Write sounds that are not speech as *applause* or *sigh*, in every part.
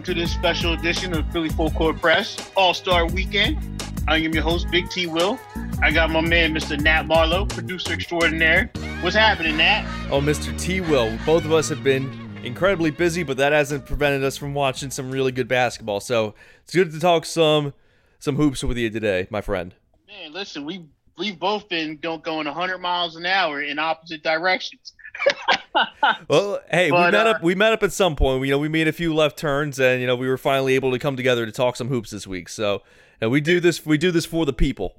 Welcome to this special edition of Philly Full Court Press All Star Weekend. I am your host, Big T Will. I got my man, Mr. Nat Marlowe, producer extraordinaire. What's happening, Nat? Oh, Mr. T Will. Both of us have been incredibly busy, but that hasn't prevented us from watching some really good basketball. So it's good to talk some some hoops with you today, my friend. Man, listen, we we've both been going 100 miles an hour in opposite directions. *laughs* *laughs* well, hey, but, we met uh, up. We met up at some point. You know, we made a few left turns, and you know, we were finally able to come together to talk some hoops this week. So, and we do this. We do this for the people.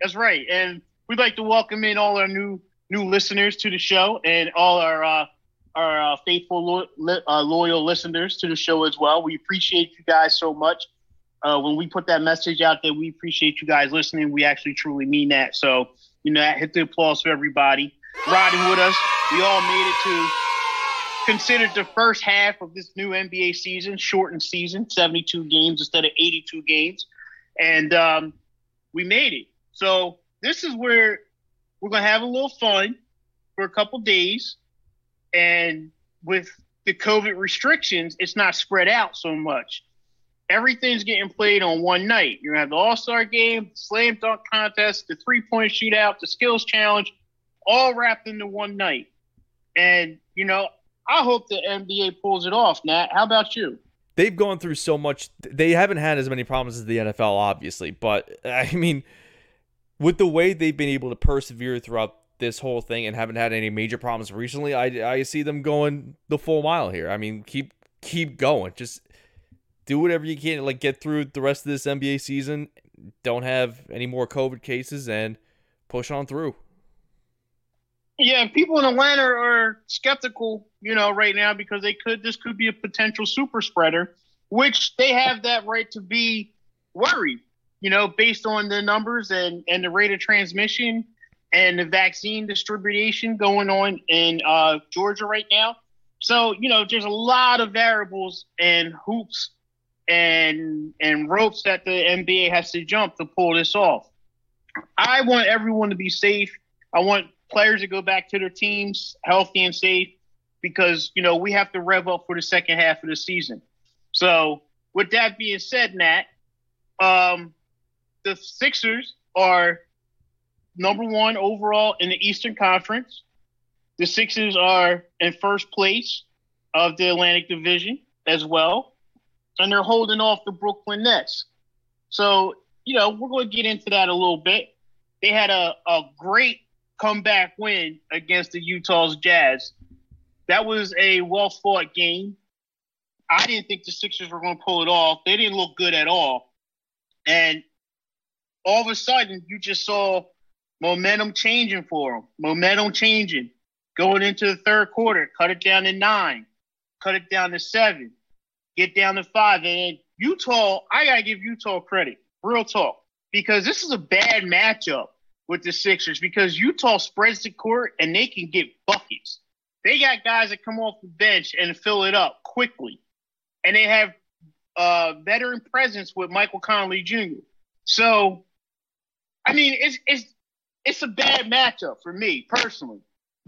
That's right, and we'd like to welcome in all our new new listeners to the show, and all our uh, our uh, faithful lo- uh, loyal listeners to the show as well. We appreciate you guys so much. Uh, when we put that message out there, we appreciate you guys listening. We actually truly mean that. So, you know, hit the applause for everybody riding with us. We all made it to considered the first half of this new NBA season, shortened season, 72 games instead of 82 games. And um, we made it. So this is where we're going to have a little fun for a couple days. And with the COVID restrictions, it's not spread out so much. Everything's getting played on one night. You're going to have the All Star game, slam dunk contest, the three point shootout, the skills challenge, all wrapped into one night. And, you know, I hope the NBA pulls it off, Nat. How about you? They've gone through so much. They haven't had as many problems as the NFL, obviously. But, I mean, with the way they've been able to persevere throughout this whole thing and haven't had any major problems recently, I, I see them going the full mile here. I mean, keep keep going. Just do whatever you can, like get through the rest of this NBA season. Don't have any more COVID cases and push on through. Yeah, people in Atlanta are skeptical, you know, right now because they could this could be a potential super spreader, which they have that right to be worried, you know, based on the numbers and and the rate of transmission and the vaccine distribution going on in uh, Georgia right now. So, you know, there's a lot of variables and hoops and and ropes that the NBA has to jump to pull this off. I want everyone to be safe. I want players to go back to their teams healthy and safe because, you know, we have to rev up for the second half of the season. So, with that being said, Nat, um, the Sixers are number one overall in the Eastern Conference. The Sixers are in first place of the Atlantic Division as well, and they're holding off the Brooklyn Nets. So, you know, we're going to get into that a little bit. They had a, a great comeback win against the Utah's Jazz. That was a well fought game. I didn't think the Sixers were going to pull it off. They didn't look good at all. And all of a sudden, you just saw momentum changing for them. Momentum changing. Going into the third quarter, cut it down to nine, cut it down to seven, get down to five. And Utah, I got to give Utah credit, real talk, because this is a bad matchup with the Sixers because Utah spreads the court and they can get buckets. They got guys that come off the bench and fill it up quickly. And they have uh, veteran presence with Michael Conley Jr. So, I mean, it's it's it's a bad matchup for me personally.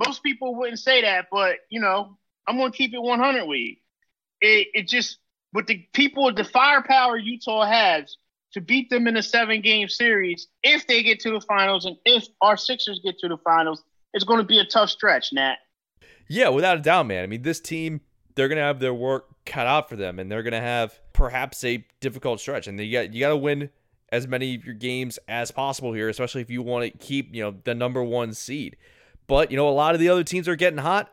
Most people wouldn't say that, but you know, I'm gonna keep it 100 with you. It it just with the people, the firepower Utah has, to beat them in a seven game series if they get to the finals and if our Sixers get to the finals. It's going to be a tough stretch, Nat. Yeah, without a doubt, man. I mean, this team, they're going to have their work cut out for them and they're going to have perhaps a difficult stretch. And you got, you got to win as many of your games as possible here, especially if you want to keep, you know, the number one seed. But, you know, a lot of the other teams are getting hot.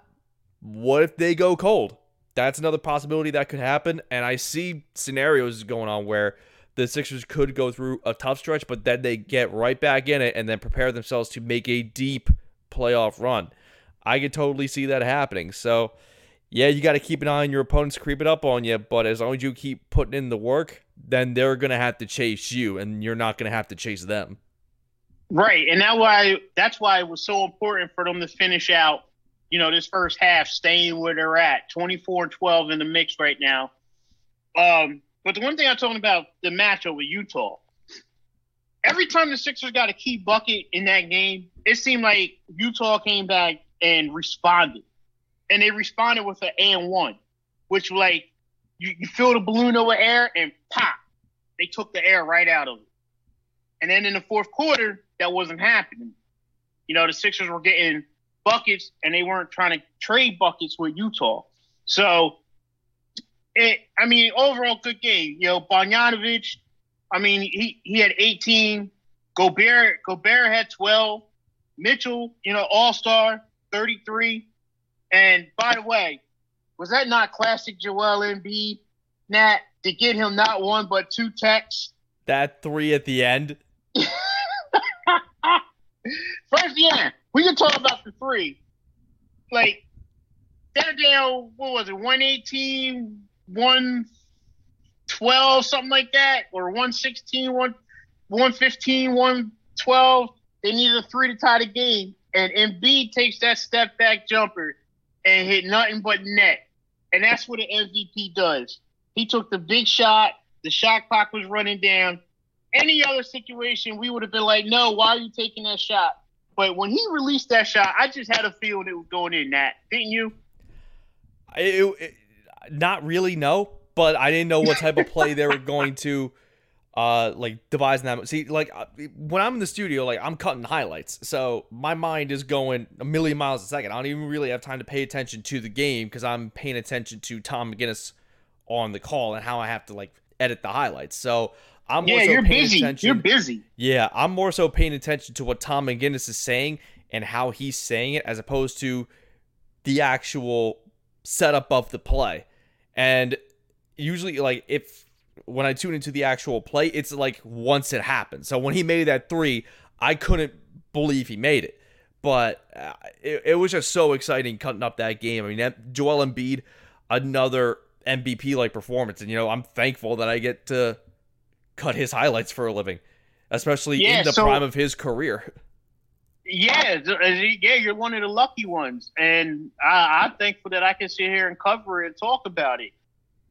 What if they go cold? That's another possibility that could happen. And I see scenarios going on where the Sixers could go through a tough stretch, but then they get right back in it and then prepare themselves to make a deep playoff run. I could totally see that happening. So, yeah, you got to keep an eye on your opponents creeping up on you, but as long as you keep putting in the work, then they're going to have to chase you and you're not going to have to chase them. Right. And that why that's why it was so important for them to finish out, you know, this first half staying where they're at. 24-12 in the mix right now. Um but the one thing I told him about the matchup with Utah, every time the Sixers got a key bucket in that game, it seemed like Utah came back and responded. and they responded with an and one, which like you, you fill the balloon over air and pop, they took the air right out of it. And then in the fourth quarter, that wasn't happening. You know, the Sixers were getting buckets and they weren't trying to trade buckets with Utah. So, it, I mean, overall good game. You know, Bogdanovich, I mean, he, he had 18. Gobert, Gobert had 12. Mitchell, you know, all star, 33. And by the way, was that not classic Joel Embiid, Nat, to get him not one but two techs? That three at the end. *laughs* First, yeah, we can talk about the three. Like, that down, what was it, 118, 112, something like that, or 116, 1, 115, 112. They needed a three to tie the game. And Embiid takes that step back jumper and hit nothing but net. And that's what an MVP does. He took the big shot. The shot clock was running down. Any other situation, we would have been like, no, why are you taking that shot? But when he released that shot, I just had a feeling it was going in that. Didn't you? It, it, not really, no. But I didn't know what type of play they were going to uh like devising that see like uh, when i'm in the studio like i'm cutting highlights so my mind is going a million miles a second i don't even really have time to pay attention to the game because i'm paying attention to tom mcginnis on the call and how i have to like edit the highlights so i'm yeah, so you're busy. attention You're busy. yeah i'm more so paying attention to what tom mcginnis is saying and how he's saying it as opposed to the actual setup of the play and usually like if when I tune into the actual play, it's like once it happens. So when he made that three, I couldn't believe he made it. But uh, it, it was just so exciting cutting up that game. I mean, Joel Embiid, another MVP like performance. And, you know, I'm thankful that I get to cut his highlights for a living, especially Yeah, in the so- prime of his career. *laughs* Yeah, uh, yeah, you're one of the lucky ones, and I, I'm thankful that I can sit here and cover it and talk about it.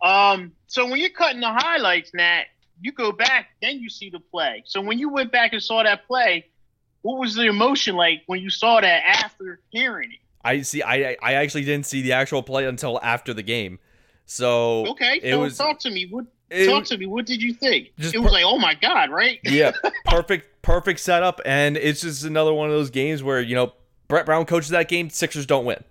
Um, so when you're cutting the highlights, Nat, you go back, then you see the play. So when you went back and saw that play, what was the emotion like when you saw that after hearing it? I see. I I actually didn't see the actual play until after the game. So Okay, it so was talk to me. What it- talk to me? What did you think? It was per- like, oh my god, right? yeah, *laughs* perfect, perfect setup, and it's just another one of those games where you know Brett Brown coaches that game, Sixers don't win,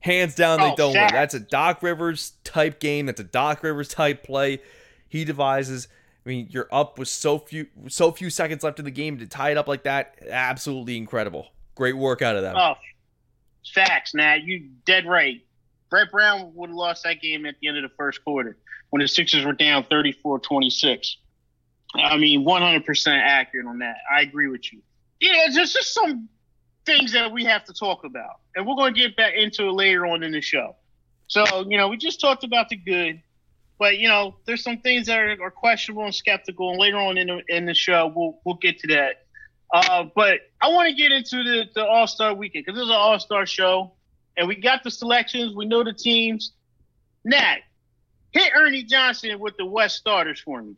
hands down they Oh, don't win. That's a Doc Rivers type game. That's a Doc Rivers type play. He devises. I mean, you're up with so few, so few seconds left in the game to tie it up like that. Absolutely incredible. Great work out of them. Oh, facts, Nat. You dead right. Brett Brown would have lost that game at the end of the first quarter when the Sixers were down 34-26. I mean, 100% accurate on that. I agree with you. Yeah, there's just some things that we have to talk about, and we're going to get back into it later on in the show. So, you know, we just talked about the good, but you know, there's some things that are, are questionable and skeptical, and later on in the in the show, we'll we'll get to that. Uh, but I want to get into the, the All Star weekend because this is an All Star show, and we got the selections. We know the teams. Nat, hit Ernie Johnson with the West starters for me.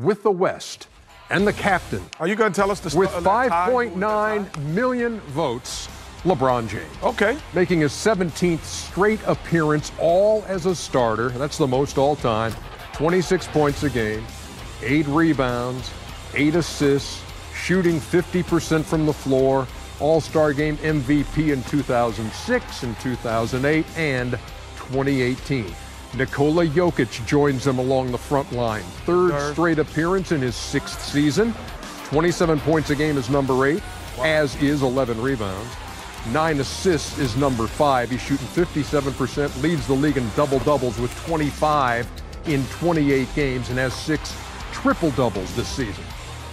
With the West and the captain Are you going to tell us the with uh, tie? 5.9 million votes, LeBron James. Okay. Making his 17th straight appearance, all as a starter. That's the most all time. 26 points a game, eight rebounds, eight assists, shooting 50% from the floor. All Star Game MVP in 2006 and 2008 and 2018. Nikola Jokic joins him along the front line. Third, Third. straight appearance in his sixth season. 27 points a game is number eight, as is 11 rebounds. Nine assists is number five. He's shooting 57%, leads the league in double doubles with 25 in 28 games, and has six triple doubles this season.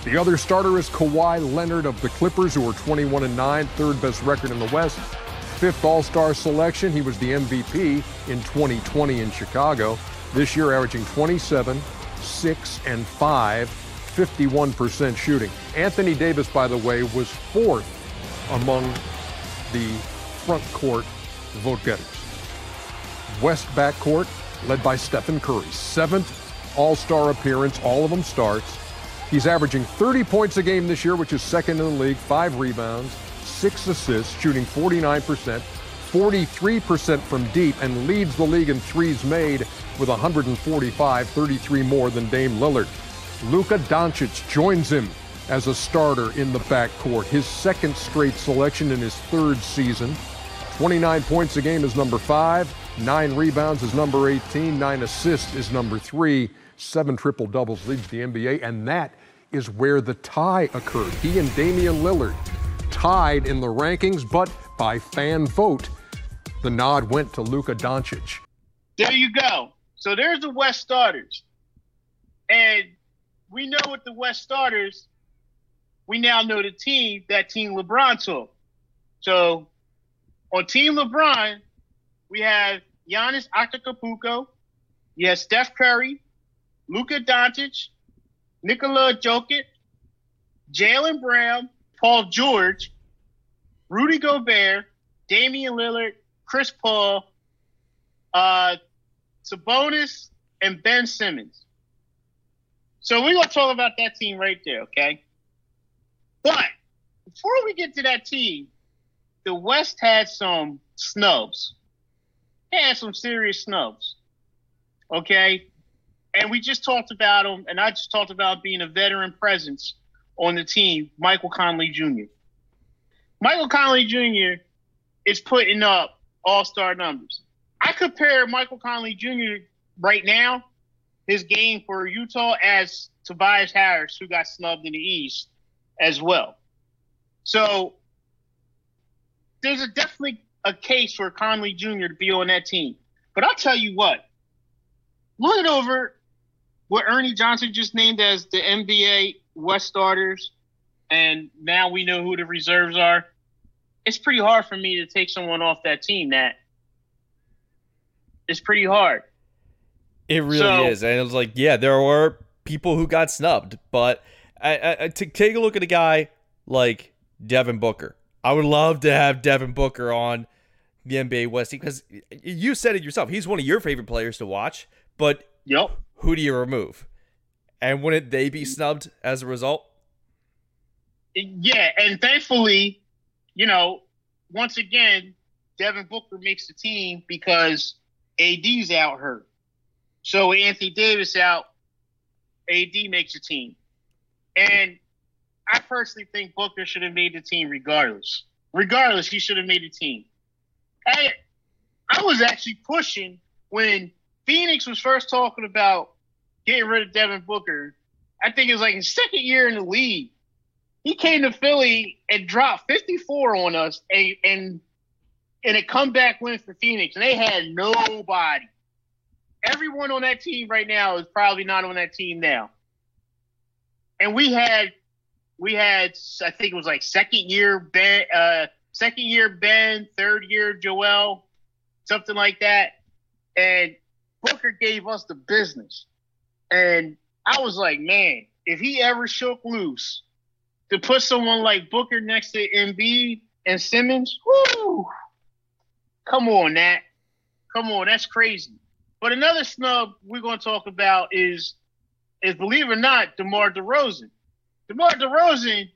The other starter is Kawhi Leonard of the Clippers, who are 21 and 9, third best record in the West. Fifth All Star selection. He was the MVP in 2020 in Chicago. This year, averaging 27, 6, and 5, 51% shooting. Anthony Davis, by the way, was fourth among the front court vote getters. West backcourt, led by Stephen Curry. Seventh All Star appearance, all of them starts. He's averaging 30 points a game this year, which is second in the league, five rebounds, six assists, shooting 49%, 43% from deep, and leads the league in threes made with 145, 33 more than Dame Lillard. Luka Doncic joins him as a starter in the backcourt, his second straight selection in his third season. 29 points a game is number five, nine rebounds is number 18, nine assists is number three, seven triple doubles leads the NBA, and that is where the tie occurred. He and Damian Lillard tied in the rankings, but by fan vote, the nod went to Luka Doncic. There you go. So there's the West starters. And we know with the West starters, we now know the team that Team LeBron took. So on Team LeBron, we have Giannis Antetokounmpo, you have Steph Curry, Luka Doncic, Nikola Jokic, Jaylen Brown, Paul George, Rudy Gobert, Damian Lillard, Chris Paul, uh, Sabonis, and Ben Simmons. So we're gonna talk about that team right there, okay? But before we get to that team, the West had some snubs. They had some serious snubs. Okay? And we just talked about them, and I just talked about being a veteran presence on the team, Michael Conley Jr. Michael Conley Jr. is putting up all star numbers. I compare Michael Conley Jr. right now, his game for Utah, as Tobias Harris, who got snubbed in the East as well. So there's a definitely a case for Conley Jr. to be on that team. But I'll tell you what, looking over what Ernie Johnson just named as the NBA West starters, and now we know who the reserves are. It's pretty hard for me to take someone off that team. That it's pretty hard. It really so, is, and it was like, yeah, there were people who got snubbed, but I, I, to take a look at a guy like Devin Booker. I would love to have Devin Booker on the NBA West because you said it yourself. He's one of your favorite players to watch, but yep. who do you remove? And wouldn't they be snubbed as a result? Yeah, and thankfully, you know, once again, Devin Booker makes the team because AD's out hurt. So Anthony Davis out, AD makes the team. And I personally think Booker should have made the team regardless. Regardless, he should have made the team. Hey, I was actually pushing when Phoenix was first talking about getting rid of Devin Booker. I think it was like his second year in the league. He came to Philly and dropped 54 on us and and, and a comeback win for Phoenix. And they had nobody. Everyone on that team right now is probably not on that team now. And we had we had I think it was like second year Ben, uh, second year Ben, third year Joel, something like that, and Booker gave us the business, and I was like, man, if he ever shook loose to put someone like Booker next to Embiid and Simmons, whoo, come on, that, come on, that's crazy. But another snub we're going to talk about is, is believe it or not, DeMar DeRozan. DeMar DeRozan,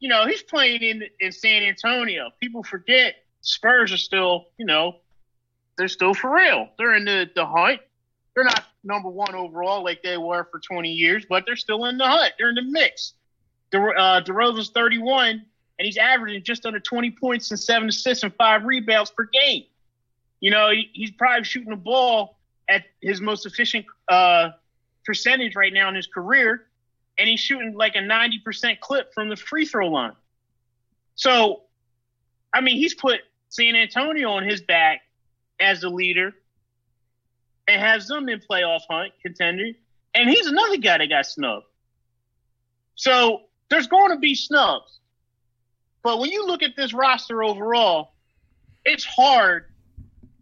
you know, he's playing in in San Antonio. People forget Spurs are still, you know, they're still for real. They're in the, the hunt. They're not number one overall like they were for 20 years, but they're still in the hunt. They're in the mix. De, uh, DeRozan's 31, and he's averaging just under 20 points and seven assists and five rebounds per game. You know, he, he's probably shooting the ball at his most efficient uh, percentage right now in his career and he's shooting like a 90% clip from the free throw line. So, I mean, he's put San Antonio on his back as the leader and has them in playoff hunt contender. And he's another guy that got snubbed. So there's going to be snubs. But when you look at this roster overall, it's hard.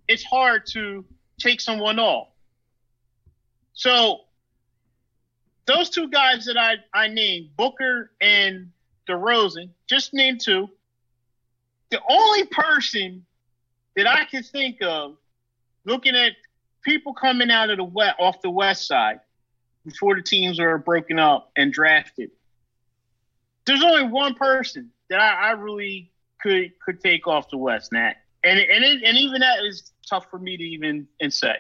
It's hard to take someone off. So those two guys that I, I named, Booker and DeRozan, just named two. The only person that I can think of looking at people coming out of the west off the west side before the teams are broken up and drafted. There's only one person that I, I really could could take off the west, Nat. and and it, and even that is tough for me to even and say.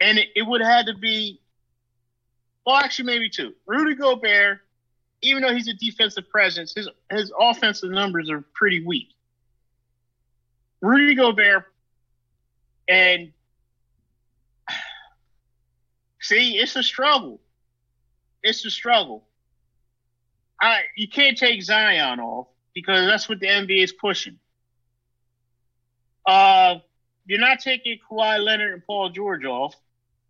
And it, it would have had to be, well, actually maybe two. Rudy Gobert, even though he's a defensive presence, his his offensive numbers are pretty weak. Rudy Gobert and see, it's a struggle. It's a struggle. I you can't take Zion off because that's what the NBA is pushing. Uh, you're not taking Kawhi Leonard and Paul George off.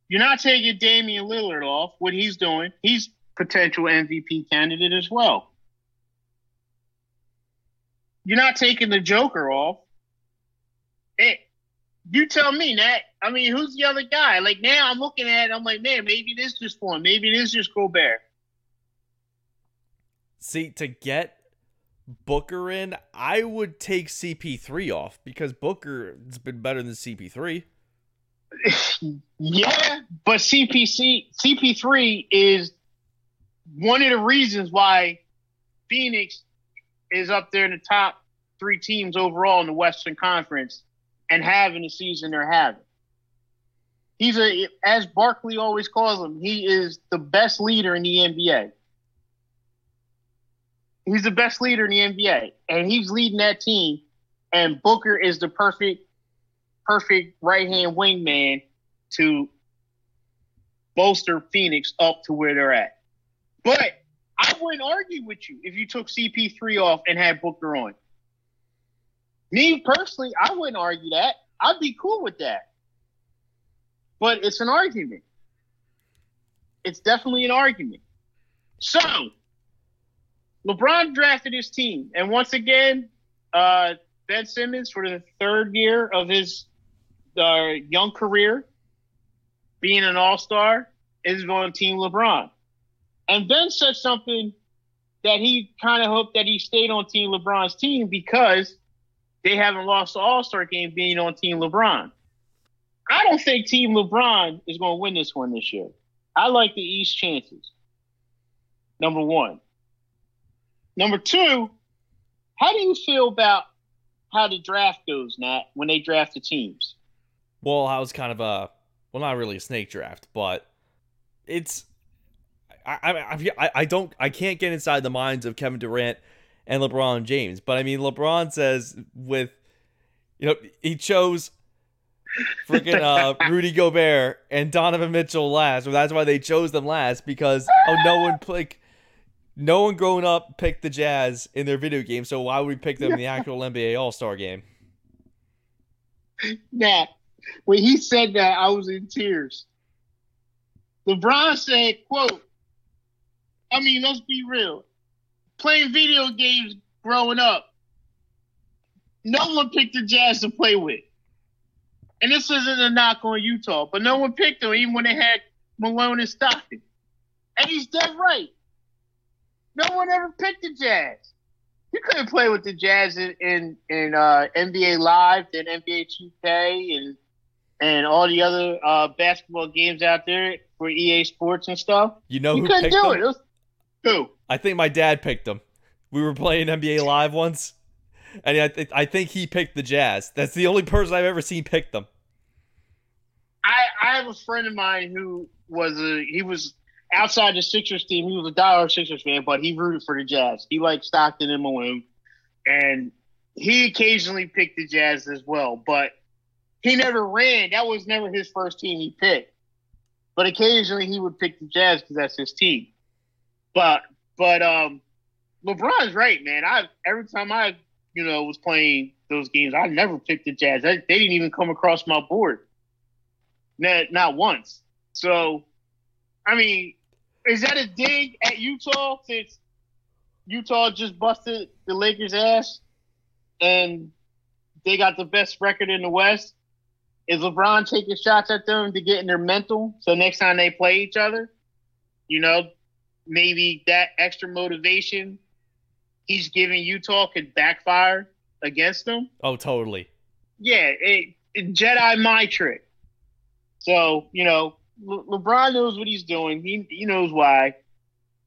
You're not taking Damian Lillard off. What he's doing, he's potential MVP candidate as well. You're not taking the Joker off. It, you tell me, Nat. I mean, who's the other guy? Like now, I'm looking at it. I'm like, man, maybe it is just one. Maybe it is just Gobert. See, to get Booker in, I would take CP3 off because Booker has been better than CP3. *laughs* yeah, but CPC CP3 is one of the reasons why Phoenix is up there in the top three teams overall in the Western Conference and having the season they're having. He's a, as Barkley always calls him, he is the best leader in the NBA. He's the best leader in the NBA, and he's leading that team. And Booker is the perfect, perfect right hand wingman to bolster Phoenix up to where they're at. But I wouldn't argue with you if you took CP3 off and had Booker on. Me personally, I wouldn't argue that. I'd be cool with that. But it's an argument. It's definitely an argument. So LeBron drafted his team, and once again, uh, Ben Simmons for the third year of his uh, young career, being an All Star, is on Team LeBron. And Ben said something that he kind of hoped that he stayed on Team LeBron's team because they haven't lost the All Star game being on Team LeBron. I don't think Team LeBron is going to win this one this year. I like the East chances. Number one. Number two, how do you feel about how the draft goes, Nat, when they draft the teams? Well, I was kind of a well, not really a snake draft, but it's I I I, I don't I can't get inside the minds of Kevin Durant and LeBron James, but I mean LeBron says with you know he chose freaking uh, *laughs* Rudy Gobert and Donovan Mitchell last. Well, that's why they chose them last because oh no one like no one growing up picked the Jazz in their video game, so why would we pick them in the *laughs* actual NBA All Star game? Nah, when he said that, I was in tears. LeBron said, quote, I mean, let's be real. Playing video games growing up, no one picked the Jazz to play with. And this isn't a knock on Utah, but no one picked them even when they had Malone and Stockton. And he's dead right. No one ever picked the Jazz. You couldn't play with the Jazz in in, in uh, NBA Live and NBA 2K and and all the other uh, basketball games out there for EA Sports and stuff. You know you who couldn't picked do them? it. it was, who? I think my dad picked them. We were playing NBA Live once, and I, th- I think he picked the Jazz. That's the only person I've ever seen pick them. I I have a friend of mine who was a he was outside the Sixers team. He was a diehard Sixers fan, but he rooted for the Jazz. He liked Stockton and Malone, and he occasionally picked the Jazz as well. But he never ran. That was never his first team he picked. But occasionally he would pick the Jazz because that's his team. But but um, LeBron's right, man. I every time I you know was playing those games, I never picked the Jazz. I, they didn't even come across my board. Not not once. So, I mean, is that a dig at Utah since Utah just busted the Lakers' ass and they got the best record in the West? Is LeBron taking shots at them to get in their mental so next time they play each other, you know, maybe that extra motivation he's giving Utah could backfire against them? Oh, totally. Yeah, it, it Jedi my trick. So you know, Le- LeBron knows what he's doing. He he knows why.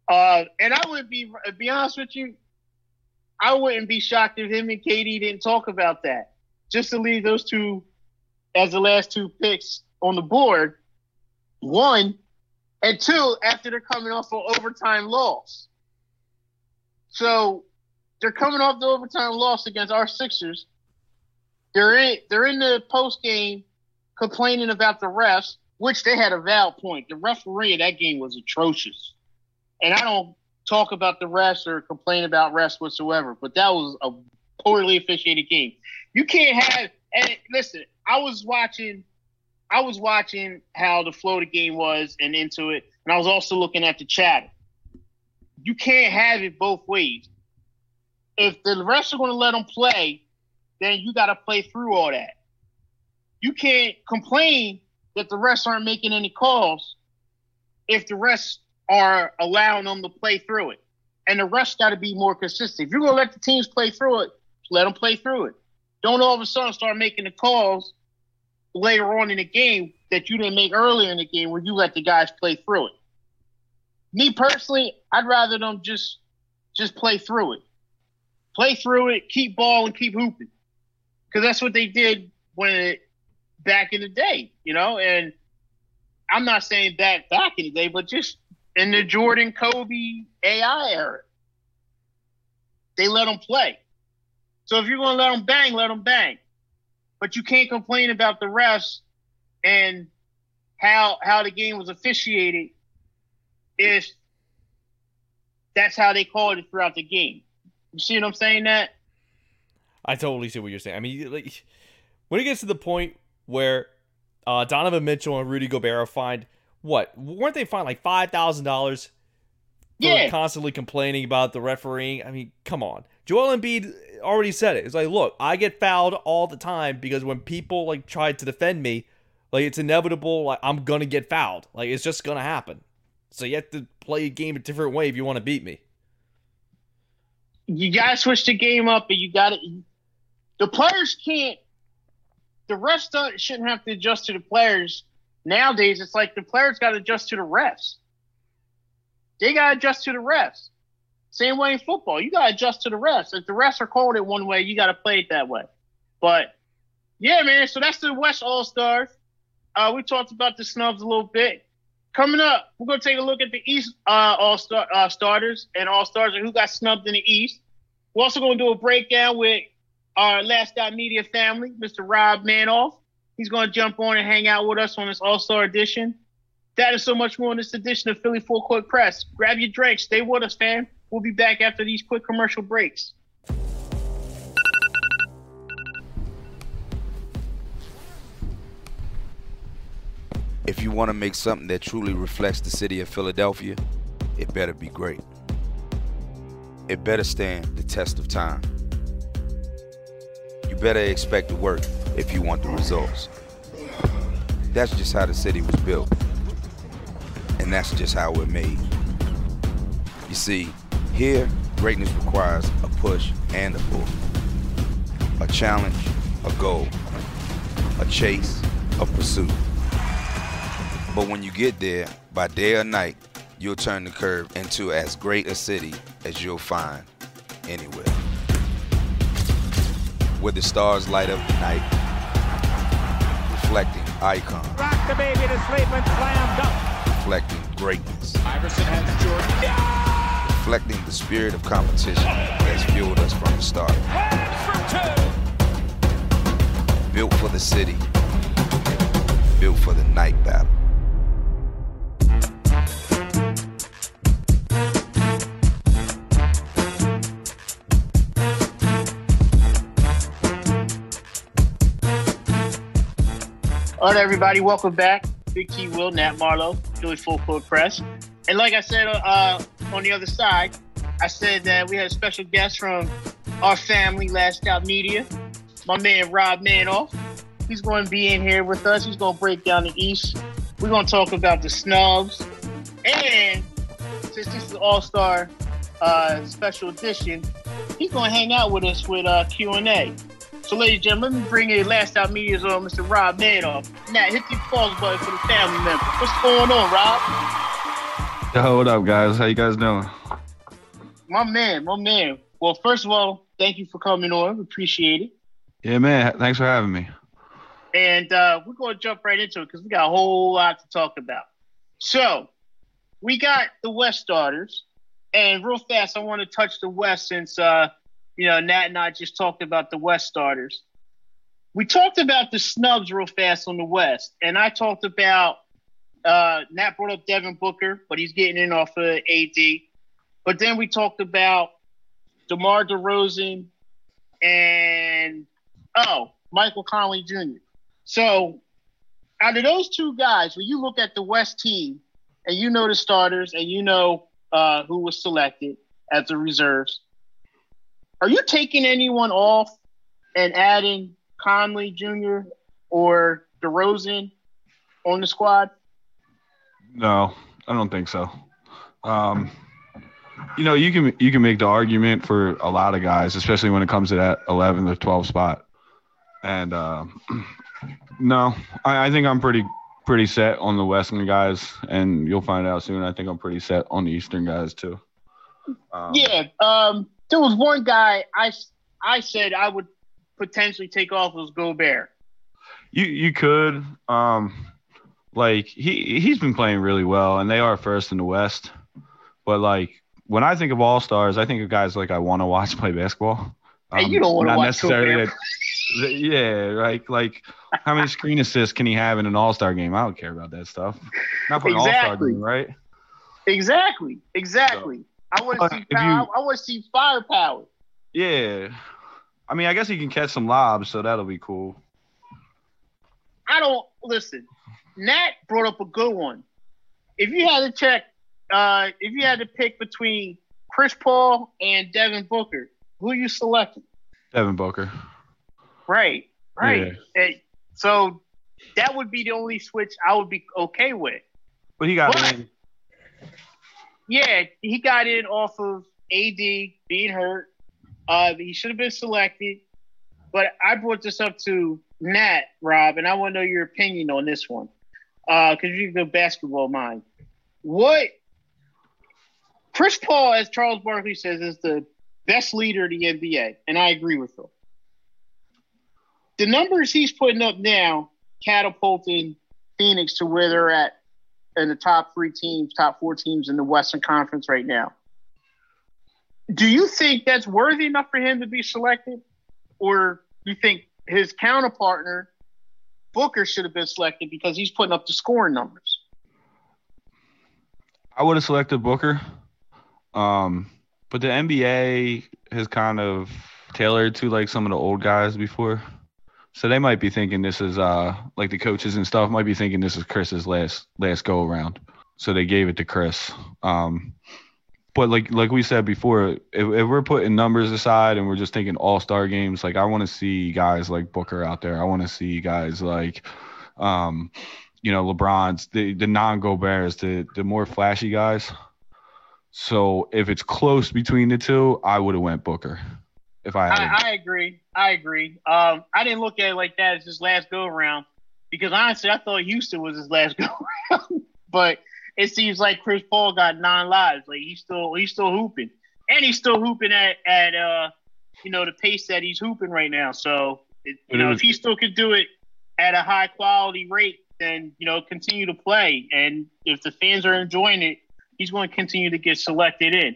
Uh, and I would be be honest with you, I wouldn't be shocked if him and KD didn't talk about that. just to leave those two as the last two picks on the board. One and two after they're coming off an overtime loss. So they're coming off the overtime loss against our Sixers. They're in they're in the post game complaining about the refs, which they had a valid point. The referee of that game was atrocious. And I don't talk about the refs or complain about refs whatsoever, but that was a poorly officiated game. You can't have and listen, I was watching I was watching how the flow the game was and into it, and I was also looking at the chat. You can't have it both ways. If the refs are going to let them play, then you got to play through all that. You can't complain that the refs aren't making any calls if the refs are allowing them to play through it. And the refs got to be more consistent. If you're going to let the teams play through it, let them play through it. Don't all of a sudden start making the calls later on in the game that you didn't make earlier in the game where you let the guys play through it. Me personally, I'd rather them just just play through it. Play through it, keep ball and keep hooping. Cuz that's what they did when it, back in the day, you know, and I'm not saying back back in the day, but just in the Jordan Kobe AI era. They let them play. So if you're going to let them bang, let them bang but you can't complain about the refs and how how the game was officiated if that's how they called it throughout the game. You see what I'm saying? That I totally see what you're saying. I mean, like when it gets to the point where uh, Donovan Mitchell and Rudy Gobert are fined, what weren't they fined like five thousand dollars? Yeah, constantly complaining about the refereeing. I mean, come on. Joel Embiid already said it. It's like, look, I get fouled all the time because when people like try to defend me, like it's inevitable. Like I'm gonna get fouled. Like it's just gonna happen. So you have to play a game a different way if you want to beat me. You gotta switch the game up, but you gotta. The players can't. The refs don't, shouldn't have to adjust to the players. Nowadays, it's like the players got to adjust to the refs. They got to adjust to the refs. Same way in football. You got to adjust to the refs. If the refs are calling it one way, you got to play it that way. But yeah, man. So that's the West All Stars. Uh, we talked about the snubs a little bit. Coming up, we're gonna take a look at the East uh, All Star uh, starters and All Stars and who got snubbed in the East. We're also gonna do a breakdown with our Last Out Media family, Mr. Rob Manoff. He's gonna jump on and hang out with us on this All Star edition. That is so much more in this edition of Philly Full Court Press. Grab your drink, stay with us, fam. We'll be back after these quick commercial breaks. If you want to make something that truly reflects the city of Philadelphia, it better be great. It better stand the test of time. You better expect to work if you want the results. That's just how the city was built. And that's just how we're made. You see, here, greatness requires a push and a pull, a challenge, a goal, a chase, a pursuit. But when you get there, by day or night, you'll turn the curve into as great a city as you'll find anywhere. Where the stars light up the night, reflecting icons. Rock the baby to sleep and slam dunk. Reflecting greatness. Iverson has Jordan. Yeah! Reflecting the spirit of competition that has fueled us from the start. Built for the city, built for the night battle. All right, everybody, welcome back. Big T Will, Nat Marlowe, Philly Full Court Press. And like I said uh, on the other side, I said that we had a special guest from our family, Last Out Media, my man Rob Manoff. He's going to be in here with us. He's going to break down the East. We're going to talk about the snubs. And since this is All Star uh, special edition, he's going to hang out with us with uh, Q&A. So, ladies and gentlemen, let me bring in Last Out Media's on Mr. Rob Manoff. Now, hit the pause button for the family members. What's going on, Rob? Yo, what up, guys? How you guys doing? My man, my man. Well, first of all, thank you for coming on. Appreciate it. Yeah, man. Thanks for having me. And uh, we're going to jump right into it because we got a whole lot to talk about. So we got the West starters. And real fast, I want to touch the West since, uh, you know, Nat and I just talked about the West starters. We talked about the snubs real fast on the West. And I talked about, uh, Nat brought up Devin Booker, but he's getting in off of AD. But then we talked about DeMar DeRozan and, oh, Michael Conley Jr. So out of those two guys, when you look at the West team and you know the starters and you know uh, who was selected as the reserves, are you taking anyone off and adding Conley Jr. or DeRozan on the squad? No, I don't think so. Um, you know, you can you can make the argument for a lot of guys, especially when it comes to that 11 or 12 spot. And uh, *clears throat* no, I, I think I'm pretty pretty set on the Western guys, and you'll find out soon. I think I'm pretty set on the Eastern guys too. Um, yeah, um, there was one guy I I said I would potentially take off was Gobert. You you could um like he he's been playing really well, and they are first in the West. But like when I think of all stars, I think of guys like I want to watch play basketball. Um, hey, you don't want to watch necessarily that, yeah, right. Like how many screen assists can he have in an All Star game? I don't care about that stuff. Not for exactly. an All Star game, right? Exactly, exactly. So, I want to see power. You, I want to see firepower. Yeah, I mean, I guess he can catch some lobs, so that'll be cool. I don't listen. Nat brought up a good one. If you had to check, uh, if you had to pick between Chris Paul and Devin Booker, who are you selecting? Devin Booker. Right, right. Yeah. so that would be the only switch I would be okay with. But he got but, in. Yeah, he got in off of AD being hurt. Uh, he should have been selected. But I brought this up to Nat, Rob, and I want to know your opinion on this one because uh, you're the basketball mind. What Chris Paul, as Charles Barkley says, is the best leader of the NBA, and I agree with him. The numbers he's putting up now catapulting Phoenix to where they're at in the top three teams, top four teams in the Western Conference right now. Do you think that's worthy enough for him to be selected? Or you think his counterpartner, Booker, should have been selected because he's putting up the scoring numbers? I would have selected Booker. Um, but the NBA has kind of tailored to like some of the old guys before. So they might be thinking this is uh like the coaches and stuff might be thinking this is Chris's last last go around. So they gave it to Chris. Um but like like we said before, if, if we're putting numbers aside and we're just thinking all star games, like I want to see guys like Booker out there. I want to see guys like um you know, LeBron's the the non Gobert's, the the more flashy guys. So if it's close between the two, I would have went Booker. If I, I, I, agree, I agree. Um, I didn't look at it like that as his last go around because honestly, I thought Houston was his last *laughs* go around. but it seems like Chris Paul got nine lives. Like he's still he's still hooping, and he's still hooping at at uh you know the pace that he's hooping right now. So it, you know if he still could do it at a high quality rate, then you know continue to play. And if the fans are enjoying it, he's going to continue to get selected in.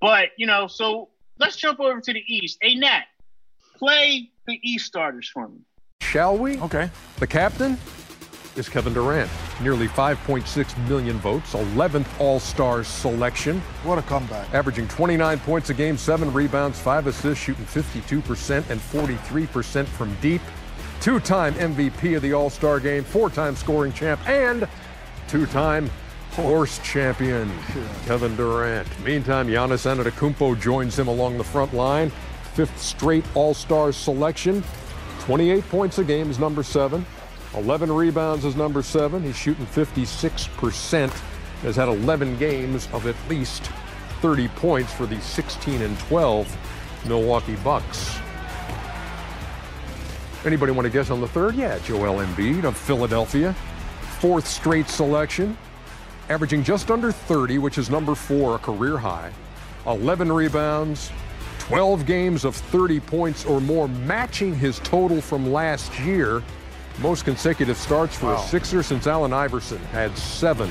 But you know, so let's jump over to the East. Hey, Nat, play the East starters for me. Shall we? Okay. The captain is Kevin Durant. Nearly 5.6 million votes, 11th All Stars selection. What a comeback. Averaging 29 points a game, 7 rebounds, 5 assists, shooting 52% and 43% from deep. Two time MVP of the All Star game, four time scoring champ, and two time horse champion, Kevin Durant. Meantime, Giannis Antetokounmpo joins him along the front line. Fifth straight All-Star selection. 28 points a game is number seven. 11 rebounds is number seven. He's shooting 56%. Has had 11 games of at least 30 points for the 16 and 12 Milwaukee Bucks. Anybody want to guess on the third? Yeah, Joel Embiid of Philadelphia. Fourth straight selection averaging just under 30, which is number four, a career high. 11 rebounds, 12 games of 30 points or more, matching his total from last year. Most consecutive starts for a Sixer since Allen Iverson had seven.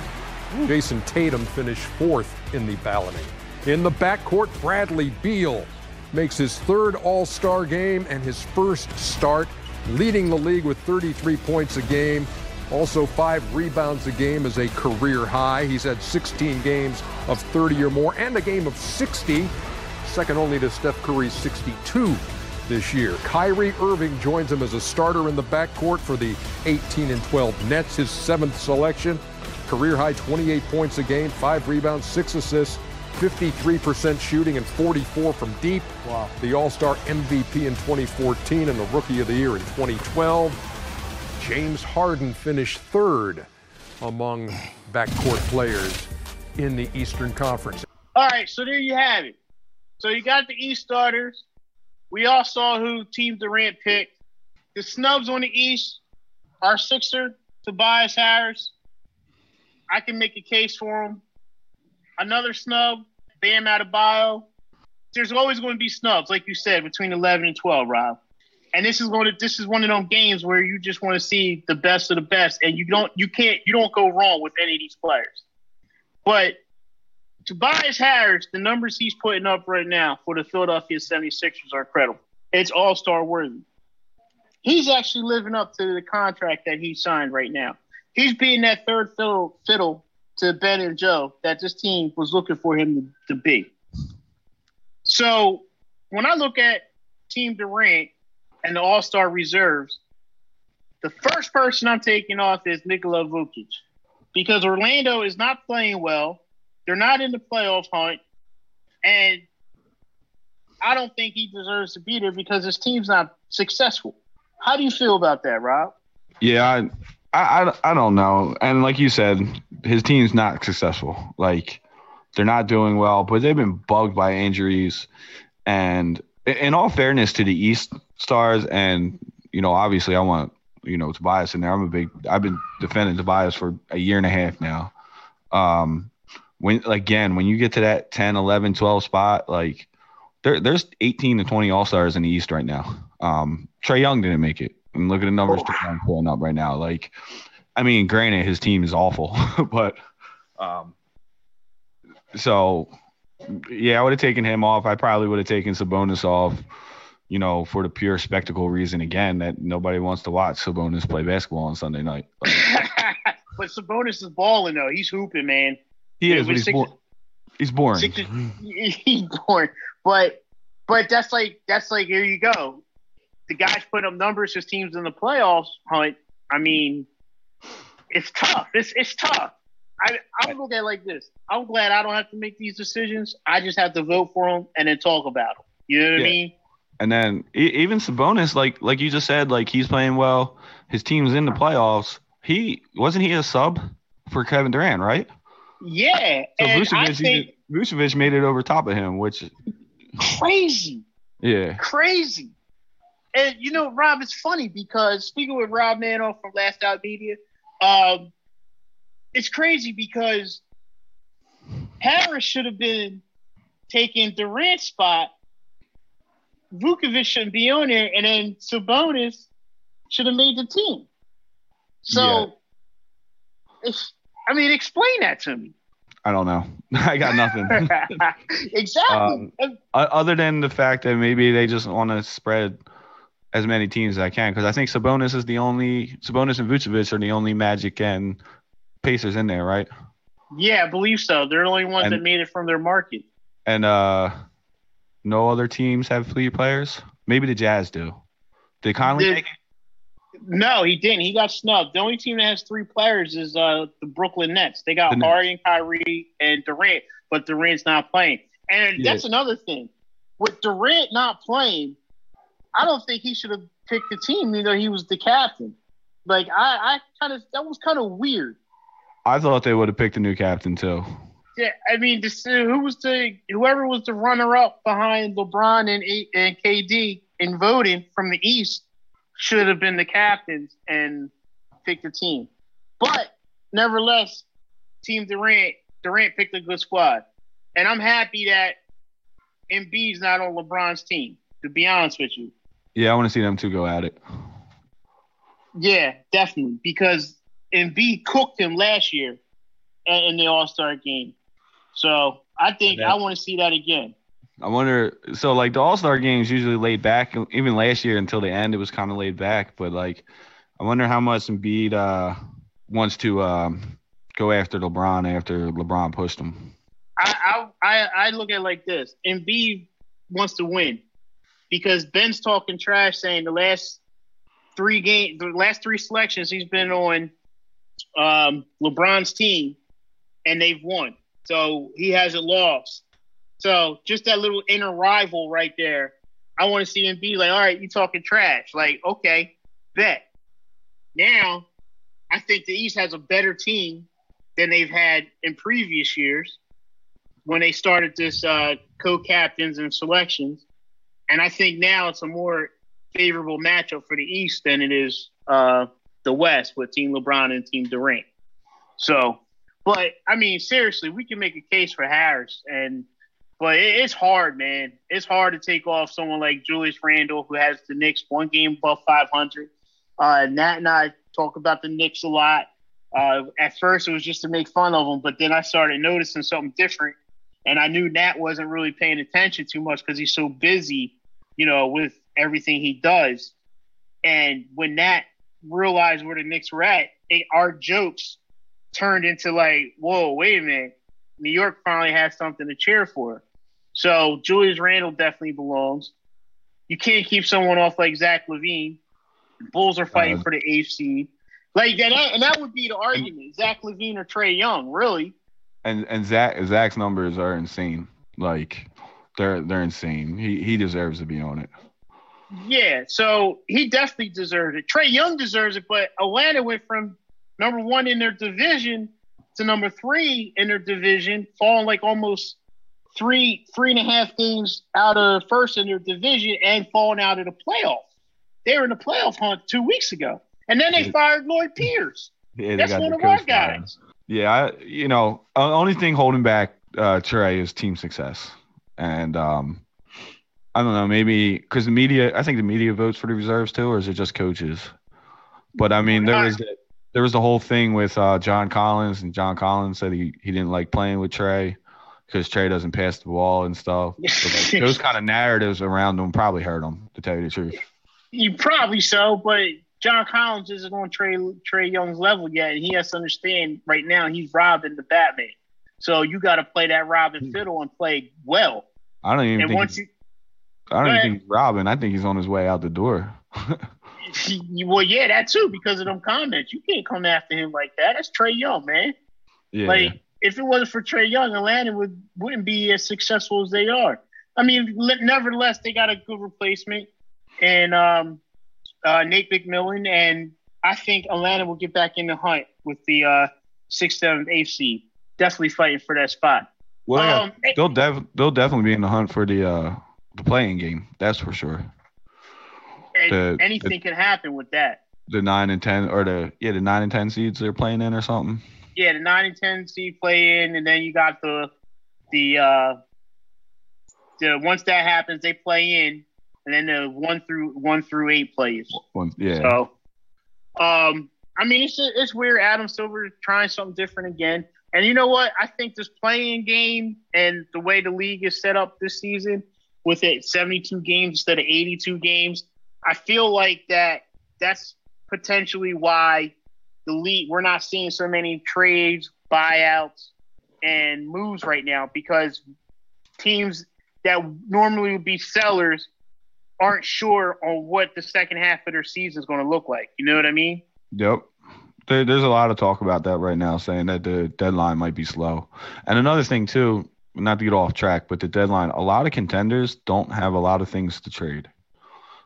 Jayson Tatum finished fourth in the balloting. In the backcourt, Bradley Beal makes his third All Star game and his first start, leading the league with 33 points a game. Also, five rebounds a game is a career high. He's had 16 games of 30 or more and a game of 60, second only to Steph Curry's 62 this year. Kyrie Irving joins him as a starter in the backcourt for the 18 and 12 Nets, his seventh selection. Career high 28 points a game, five rebounds, six assists, 53% shooting, and 44 from deep. Wow. The All Star MVP in 2014 and the Rookie of the Year in 2012. James Harden finished third among backcourt players in the Eastern Conference. All right, so there you have it. So you got the East starters. We all saw who Team Durant picked. The snubs on the East are Sixer, Tobias Harris. I can make a case for him. Another snub, Bam Adebayo. There's always going to be snubs, like you said, between 11 and 12, Rob. And this is going to this is one of those games where you just want to see the best of the best, and you don't you can't you don't go wrong with any of these players. But Tobias Harris, the numbers he's putting up right now for the Philadelphia 76ers are incredible. It's all star worthy. He's actually living up to the contract that he signed right now. He's being that third fiddle, fiddle to Ben and Joe that this team was looking for him to, to be. So when I look at Team Durant and the All Star reserves, the first person I'm taking off is Nikola Vucevic because Orlando is not playing well. They're not in the playoff hunt, and I don't think he deserves to be there because his team's not successful. How do you feel about that, Rob? Yeah, I, I, I don't know. And like you said, his team's not successful. Like they're not doing well, but they've been bugged by injuries. And in all fairness to the East Stars, and you know, obviously, I want you know Tobias in there. I'm a big. I've been defending Tobias for a year and a half now. Um, when again, when you get to that 10, 11, 12 spot, like there, there's 18 to 20 All Stars in the East right now. Um, Trae Young didn't make it. And look at the numbers Oh. Pulling up right now. Like, I mean, granted, his team is awful, *laughs* but um, so yeah, I would have taken him off. I probably would have taken Sabonis off, you know, for the pure spectacle reason again that nobody wants to watch Sabonis play basketball on Sunday night. *laughs* Like, but Sabonis is balling though. He's hooping, man. He is, but he's, six- bo- he's boring. Six- *laughs* He's born, but but that's like that's like here you go. The guy's put up numbers. His team's in the playoffs hunt. I mean, it's tough. It's it's tough. I I would look at it like this. I'm glad I don't have to make these decisions. I just have to vote for them and then talk about them. You know what Yeah. I mean? And then even Sabonis, like like you just said, like he's playing well. His team's in the playoffs. He wasn't he a sub for Kevin Durant, right? Yeah, So and I think Vucevic made it over top of him, which crazy. yeah, crazy. And you know, Rob, it's funny because speaking with Rob Manoff from Last Out Media, um, it's crazy because Harris should have been taking Durant's spot. Vucevic shouldn't be on there, and then Sabonis should have made the team. So, if, I mean, explain that to me. I don't know. *laughs* I got nothing. *laughs* exactly. Um, Other than the fact that maybe they just want to spread as many teams as I can, because I think Sabonis is the only Sabonis and Vucevic are the only Magic and Pacers in there, right? yeah, I believe so. They're the only ones And- that made it from their market. And uh, no other teams have three players. Maybe the Jazz do. Did Conley Did- make it? No, he didn't. He got snubbed. The only team that has three players is uh, the Brooklyn Nets. They got The Nets. Kyrie, and Durant, but Durant's not playing. And Yeah. that's another thing. With Durant not playing, I don't think he should have picked the team, even though he was the captain. Like I, I kind of that was kind of weird. I thought they would have picked a new captain too. Yeah, I mean, this, who was the whoever was the runner up behind LeBron and and KD in voting from the East should have been the captains and picked the team. But nevertheless, Team Durant Durant picked a good squad, and I'm happy that Embiid's not on LeBron's team. To be honest with you. Yeah, I want to see them two go at it. Yeah, definitely. Because Embiid cooked him last year in the All Star game. So I think I want to see that again. I wonder. So like the All Star games usually laid back. Even last year until the end, it was kind of laid back. But like, I wonder how much Embiid uh, wants to um, go after LeBron after LeBron pushed him. I, I I look at it like this: Embiid wants to win because Ben's talking trash, saying the last three game, the last three selections he's been on um, LeBron's team, and they've won. So he hasn't lost. So just that little inner rival right there. I want to see him be like, all right, you talking trash. Like, okay, bet. Now, I think the East has a better team than they've had in previous years when they started this uh, co-captains and selections. And I think now it's a more favorable matchup for the East than it is uh, the West with Team LeBron and Team Durant. So, but I mean, seriously, we can make a case for Harris, and but it, it's hard, man. It's hard to take off someone like Julius Randle, who has the Knicks one game above 500. Uh, Nat and I talk about the Knicks a lot. Uh, at first, it was just to make fun of them, but then I started noticing something different, and I knew Nat wasn't really paying attention too much because he's so busy, you know, with everything he does. And when Nat realized where the Knicks were at, it, our jokes turned into like, "Whoa, wait a minute! New York finally has something to cheer for." So Julius Randle definitely belongs. You can't keep someone off like Zach LaVine. Bulls are fighting uh, for the AFC. Like that, and that would be the argument: Zach LaVine or Trae Young, really. And and Zach Zach's numbers are insane. Like they're they're insane. He he deserves to be on it. Yeah, so he definitely deserves it. Trae Young deserves it, but Atlanta went from number one in their division to number three in their division, falling like almost three three and a half games out of first in their division and falling out of the playoff. They were in the playoff hunt two weeks ago, and then they fired Lloyd Pierce. Yeah, That's one of our guys. Yeah, I, you know, only thing holding back uh, Trae is team success, and um, I don't know, maybe because the media. I think the media votes for the reserves too, or is it just coaches? But I mean, there was the, there was the whole thing with uh, John Collins, and John Collins said he, he didn't like playing with Trae because Trae doesn't pass the ball and stuff. *laughs* So like, those kind of narratives around him probably hurt him, to tell you the truth. You probably so, but John Collins isn't on Trey Trae Young's level yet, and he has to understand right now he's Robin the Batman. So you got to play that Robin hmm. fiddle and play well. I don't even and think. Once you, I don't even think he's Robin. I think he's on his way out the door. *laughs* well, yeah, that too, because of them comments. You can't come after him like that. That's Trae Young, man. Yeah. Like, if it wasn't for Trae Young, Atlanta would wouldn't be as successful as they are. I mean, nevertheless, they got a good replacement and um, uh, Nate McMillan, and I think Atlanta will get back in the hunt with the uh, sixth, seventh, eighth seed. Definitely fighting for that spot. Well, um, they'll def- they'll definitely be in the hunt for the uh, the playing game. That's for sure. The, anything the, can happen with that. The nine and ten, or the yeah, the nine and ten seeds they're playing in, or something. Yeah, the nine and ten seed play in, and then you got the the uh the once that happens, they play in, and then the one through one through eight plays. One, yeah. So, um, I mean, it's it's weird. Adam Silver trying something different again. And you know what? I think this playing game and the way the league is set up this season, with it 72 games instead of 82 games. I feel like that that's potentially why the league we're not seeing so many trades, buyouts, and moves right now because teams that normally would be sellers aren't sure on what the second half of their season is going to look like. You know what I mean? Yep. There, there's a lot of talk about that right now, saying that the deadline might be slow. And another thing too, not to get off track, but the deadline, a lot of contenders don't have a lot of things to trade.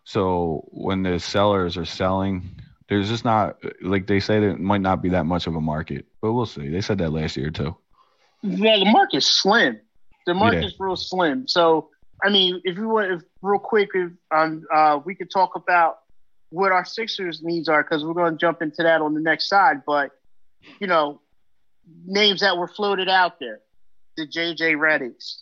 So when the sellers are selling, there's just not like they say that might not be that much of a market, but we'll see. They said that last year too. Yeah, the market's slim. The market's yeah. real slim. So I mean, if you want, if real quick, if um, uh, we could talk about what our Sixers needs are because we're going to jump into that on the next side. But you know, names that were floated out there the JJ Redicks,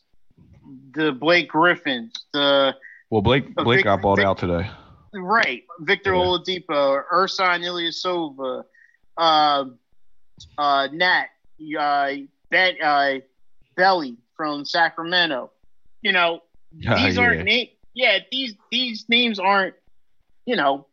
the Blake Griffins, the Well, Blake Blake Vic- got bought Vic- out today. Right Victor Yeah. Oladipo, Ersan Ilyasova, uh, uh, Nat, uh, uh, Belly from Sacramento. You know, Yeah, *laughs* these aren't yeah. names. Yeah, these these names aren't. You know,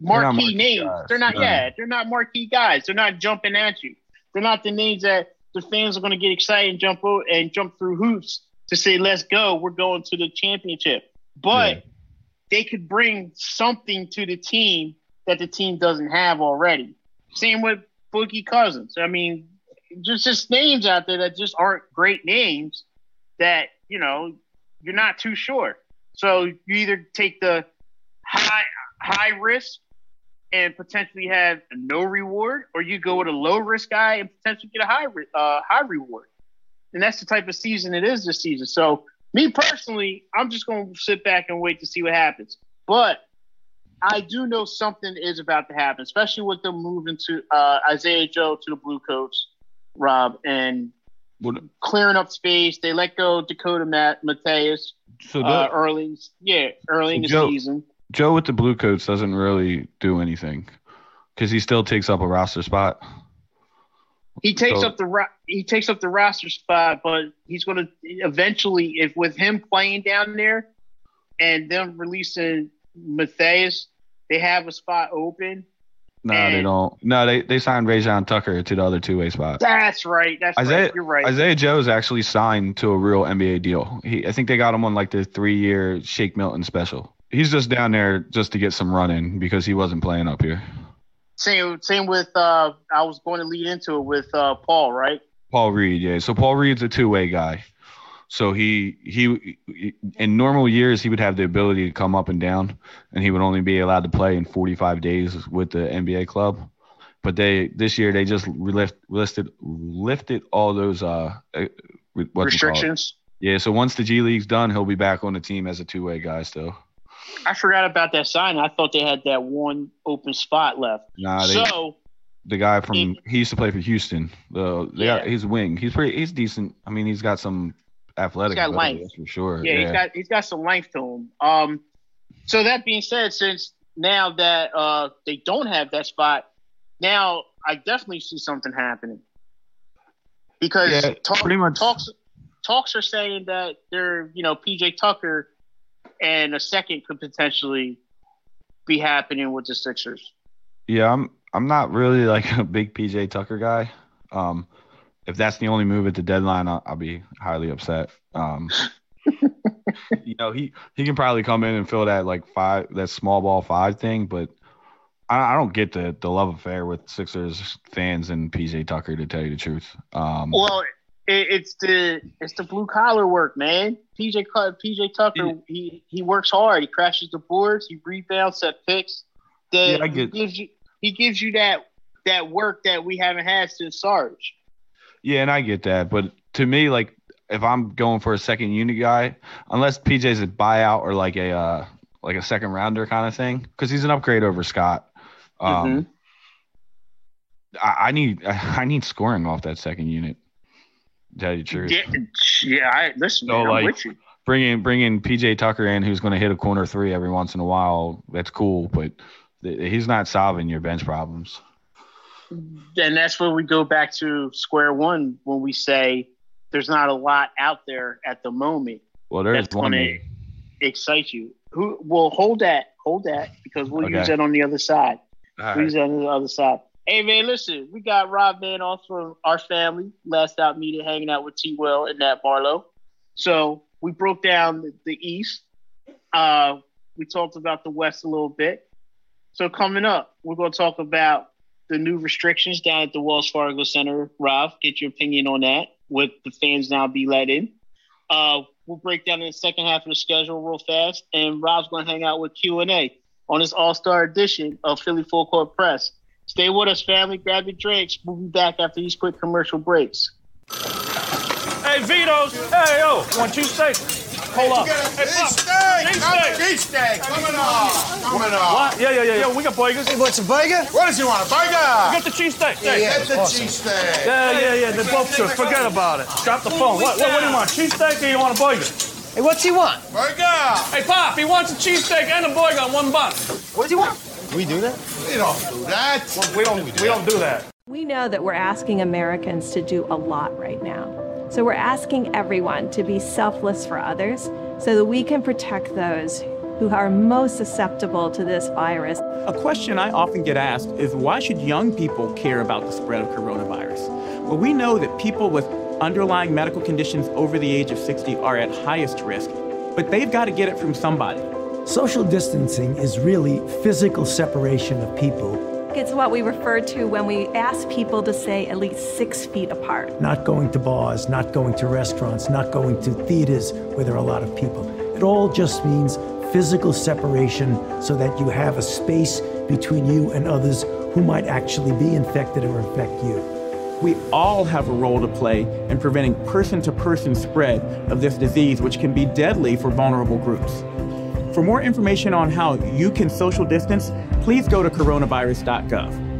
marquee marquee names. guys, They're not. no. Yeah, they're not marquee guys. They're not jumping at you. They're not the names that the fans are going to get excited and jump and jump through hoops to say, "Let's go, we're going to the championship." But Yeah. They could bring something to the team that the team doesn't have already. Same with Boogie Cousins. I mean, just just names out there that just aren't great names that you know you're not too sure. So you either take the high high risk and potentially have no reward, or you go with a low risk guy and potentially get a high uh, high reward. And that's the type of season it is this season. So me personally, I'm just going to sit back and wait to see what happens. But I do know something is about to happen, especially with them moving to uh, Isaiah Joe to the Blue Coats, Rob, and What- clearing up space. They let go Dakota Matt Mathias So the, uh, early, yeah, early in the Joe- season. Joe with the blue coats doesn't really do anything because he still takes up a roster spot. He takes So- up the ro- he takes up the roster spot, but he's going to eventually, if with him playing down there, and them releasing Mathias, they have a spot open. No, they don't. No, they they signed Rayjon Tucker to the other two way spot. That's right. That's Isaiah right. You're right. Isaiah Joe's actually signed to a real NBA deal. He I think they got him on like the three year Shake Milton special. He's just down there just to get some run in because he wasn't playing up here. Same same with uh, I was going to lead into it with uh, Paul, right? Paul Reed, yeah. So Paul Reed's a two way guy. So he he in normal years he would have the ability to come up and down, and he would only be allowed to play in 45 days with the NBA club. But they this year they just lift, listed lifted all those uh uh, what's it called? Restrictions. Yeah. So once the G League's done, he'll be back on the team as a two way guy still. I forgot about that sign. I thought they had that one open spot left. Nah, they, so the guy from It- he used to play for Houston. The they got, Yeah. he's wing. He's pretty. He's decent. I mean, he's got some athletic. He's got length. for sure. yeah, he's got he's got some length to him. Um, so that being said, since now that uh they don't have that spot, now I definitely see something happening because Yeah, talk, pretty much- talks talks are saying that they're you know PJ Tucker and a second could potentially be happening with the Sixers. Yeah, I'm I'm not really like a big PJ Tucker guy. Um, if that's the only move at the deadline, I'll, I'll be highly upset. Um, *laughs* you know, he he can probably come in and fill that like five that small ball five thing, but I, I don't get the the love affair with Sixers fans and PJ Tucker to tell you the truth. Um, Well, it, it's the it's the blue collar work, man. PJ PJ Tucker, Yeah. he he works hard. He crashes the boards. He rebounds, set picks. That Yeah, I he gives you he gives you that that work that we haven't had since Sarge. Yeah, and I get that, but to me, like if I'm going for a second unit guy, unless PJ's a buyout or like a uh, like a second rounder kind of thing, because he's an upgrade over Scott. Um, I, I need *laughs* I need scoring off that second unit. Tell you the truth, Yeah, yeah. I, listen, So, man, like, I'm with you. bringing bringing PJ Tucker in, who's going to hit a corner three every once in a while, that's cool, but th- he's not solving your bench problems. And that's where we go back to square one when we say there's not a lot out there at the moment Well, there's that's one. to excite you. Who? Well, hold that, hold that, because we'll use that on the other side. All right. We'll use that on the other side. Hey man, listen, we got Rob Manoff from our family, Last Out Media, hanging out with T. Will and Nat Barlow. So we broke down the, the East. Uh, we talked about the West a little bit. So coming up, we're going to talk about the new restrictions down at the Wells Fargo Center. Rob, get your opinion on that. Would the fans now be let in? Uh, we'll break down in the second half of the schedule real fast, and Rob's going to hang out with Q and A on this All Star edition of Philly Full Court Press. Stay with us, family. Grab your drinks. We'll be back after these quick commercial breaks. Hey, Vito's. Hey, yo. One, two, stay. Hold up. Hey, Pop. Cheesesteak. Cheesesteak. Coming on. Coming on. What? Yeah, yeah, yeah, yeah. We got burgers. Hey, what's a burger? What does he want? A burger? We got the cheesesteak. Yeah, get the cheesesteak. Yeah, yeah, yeah. They're both good. Forget about it. Drop the phone. What, what, what do you want? Cheesesteak or you want a burger? Hey, what's he want? Burger. Hey, Pop, he wants a cheesesteak and a burger on one bun. What does he want? We do that? We don't do that. We don't, we don't do that. We know that we're asking Americans to do a lot right now. So we're asking everyone to be selfless for others so that we can protect those who are most susceptible to this virus. A question I often get asked is why should young people care about the spread of coronavirus? Well, we know that people with underlying medical conditions over the age of 60 are at highest risk, but they've got to get it from somebody. Social distancing is really physical separation of people. It's what we refer to when we ask people to stay at least six feet apart. Not going to bars, not going to restaurants, not going to theaters where there are a lot of people. It all just means physical separation so that you have a space between you and others who might actually be infected or infect you. We all have a role to play in preventing person to person spread of this disease, which can be deadly for vulnerable groups. For more information on how you can social distance, please go to coronavirus.gov.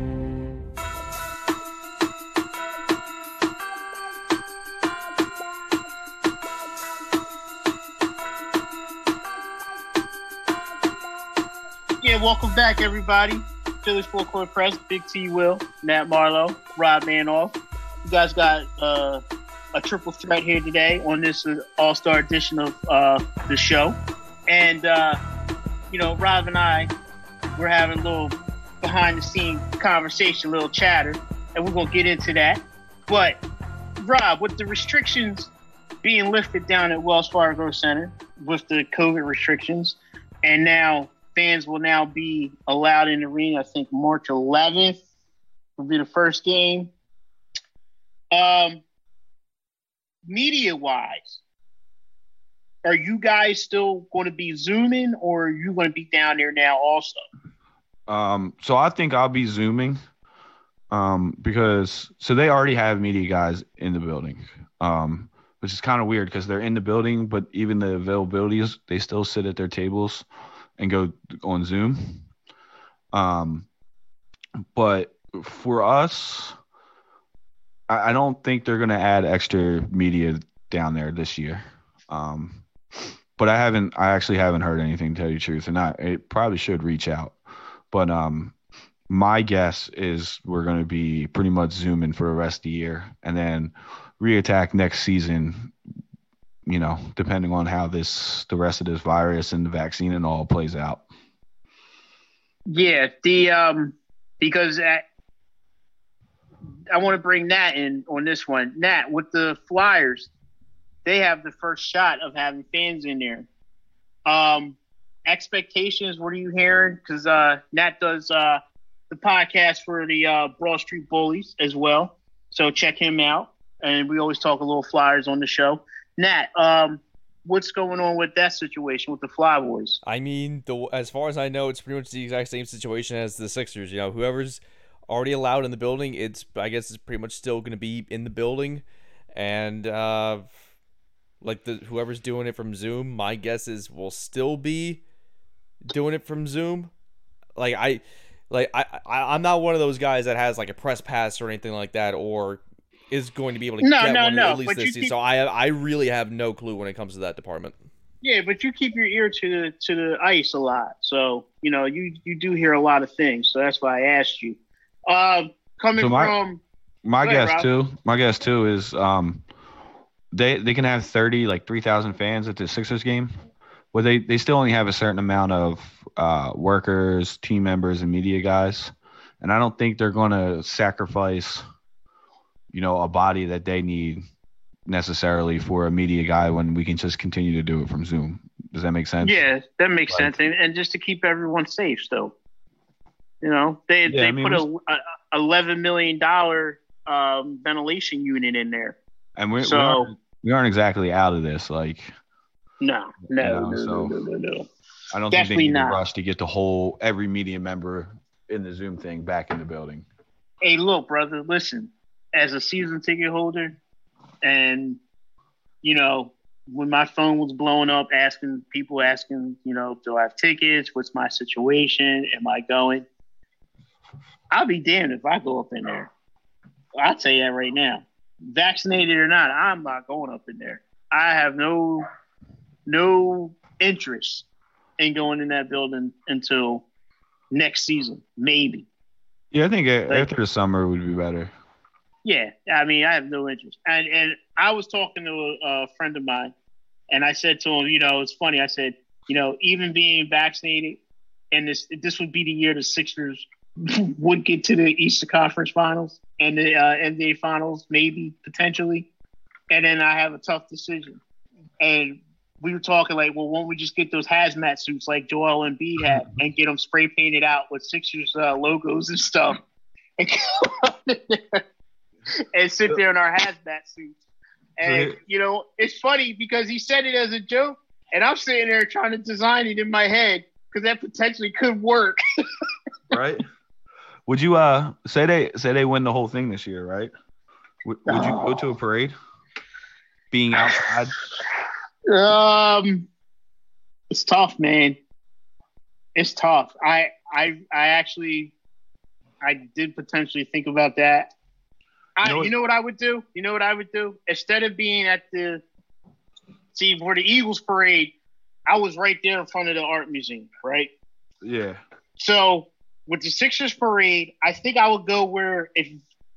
Yeah, welcome back, everybody. Phillies Full Court Press, Big T Will, Nat Marlowe, Rob Manoff. You guys got uh, a triple threat here today on this uh, All Star edition of uh, the show. And, uh, you know, Rob and I, we're having a little behind the scene conversation, a little chatter, and we're going to get into that. But, Rob, with the restrictions being lifted down at Wells Fargo Center with the COVID restrictions, and now fans will now be allowed in the arena, I think March 11th will be the first game. Um, media wise, are you guys still going to be zooming or are you going to be down there now also? Um, so I think I'll be zooming. Um, because so they already have media guys in the building. Um, which is kind of weird because they're in the building, but even the availabilities, they still sit at their tables and go on Zoom. Um, but for us, I, I don't think they're gonna add extra media down there this year. Um, but I haven't, I actually haven't heard anything to tell you the truth, and I it probably should reach out. But um, my guess is we're gonna be pretty much zooming for the rest of the year, and then reattack next season you know, depending on how this the rest of this virus and the vaccine and all plays out. Yeah, the um because at, I want to bring Nat in on this one. Nat, with the Flyers, they have the first shot of having fans in there. Um, expectations, what are you hearing? Because uh, Nat does uh, the podcast for the uh, Broad Street Bullies as well. So check him out. And we always talk a little Flyers on the show. Nat, um, what's going on with that situation with the Flyboys? I mean, the as far as I know, it's pretty much the exact same situation as the Sixers. You know, whoever's already allowed in the building, it's I guess it's pretty much still going to be in the building, and uh, like the whoever's doing it from Zoom, my guess is will still be doing it from Zoom. Like I, like I, I I'm not one of those guys that has like a press pass or anything like that, or is going to be able to No, get no, one no, at least but this you season. keep- So I I really have no clue when it comes to that department. Yeah, but you keep your ear to the to the ice a lot, so you know you you do hear a lot of things. So that's why I asked you. Um, coming So my- from My Go ahead, guess too. My guess too is um, they they can have thirty like three thousand fans at the Sixers game. Well, they they still only have a certain amount of uh, workers, team members, and media guys, and I don't think they're going to sacrifice, you know, a body that they need necessarily for a media guy when we can just continue to do it from Zoom. Does that make sense? yeah, that makes Like- sense, and, and just to keep everyone safe, still. You know, they Yeah, they I mean, put a, a eleven million dollar um, ventilation unit in there. And we're, So- we aren't exactly out of this. Like No, no, Yeah, no, so- no, no, no, no. I don't Definitely think they need to rush to get the whole every media member in the Zoom thing back in the building. Hey, look, brother, listen. As a season ticket holder, and you know, when my phone was blowing up, asking people asking, you know, do I have tickets? What's my situation? Am I going? I'll be damned if I go up in there. I'll tell you that right now. Vaccinated or not, I'm not going up in there. I have no no interest in going in that building until next season, maybe. Yeah, I think after the summer would be better. Yeah, I mean, I have no interest. And and I was talking to a, a friend of mine, and I said to him, you know, it's funny. I said, you know, even being vaccinated, and this this would be the year the Sixers *laughs* would get to the Eastern Conference Finals and the uh, NBA Finals, maybe potentially, and then I have a tough decision. And we were talking like, well, won't we just get those hazmat suits like Joel Embiid had *laughs* and get them spray painted out with Sixers uh, logos and stuff, *laughs* and, and sit there in our hazmat suits. And you know, it's funny because he said it as a joke, and I'm sitting there trying to design it in my head because that potentially could work. *laughs* right? Would you uh say they say they win the whole thing this year, right? Would, would you go to a parade? Being outside. Um, it's tough, man. It's tough. I I I actually I did potentially think about that. I, you, know you know what I would do? You know what I would do? Instead of being at the see for the Eagles parade, I was right there in front of the art museum, right? Yeah. So with the Sixers parade, I think I would go where if,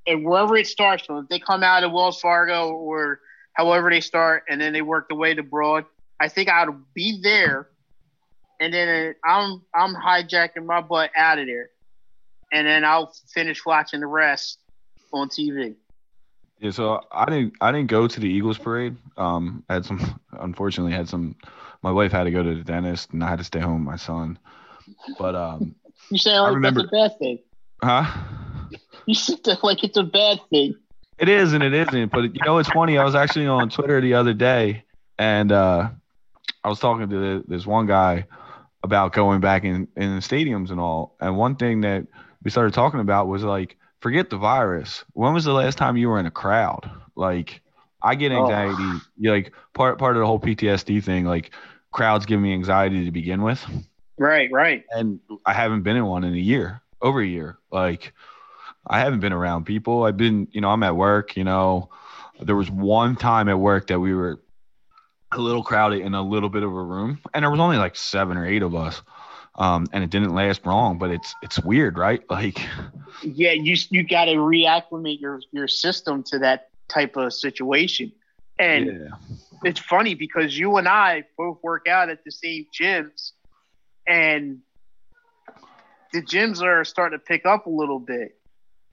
wherever it starts from, if they come out of Wells Fargo or however they start, and then they work their way to Broad, I think I would be there, and then I'm I'm hijacking my butt out of there, and then I'll finish watching the rest on TV. Yeah, so I didn't I didn't go to the Eagles parade. Um, I had some unfortunately had some. My wife had to go to the dentist, and I had to stay home with my son. But um, you say like remember, that's a bad thing. Huh? You said that *laughs* like it's a bad thing. It is and it isn't. But you know, it's funny. I was actually on Twitter the other day, and uh, I was talking to this one guy about going back in in the stadiums and all. And one thing that we started talking about was like, forget the virus. When was the last time you were in a crowd? Like, I get oh. anxiety. Oh. Like part part of the whole PTSD thing. Like, crowds give me anxiety to begin with. Right, right. And I haven't been in one in a year, over a year. Like I haven't been around people. I've been, you know, I'm at work, you know. There was one time at work that we were a little crowded in a little bit of a room, and there was only like seven or eight of us. Um, and it didn't last long, but it's it's weird, right? *laughs* Like, yeah, you you got to reacclimate your your system to that type of situation, and yeah. it's funny because you and I both work out at the same gyms, and the gyms are starting to pick up a little bit.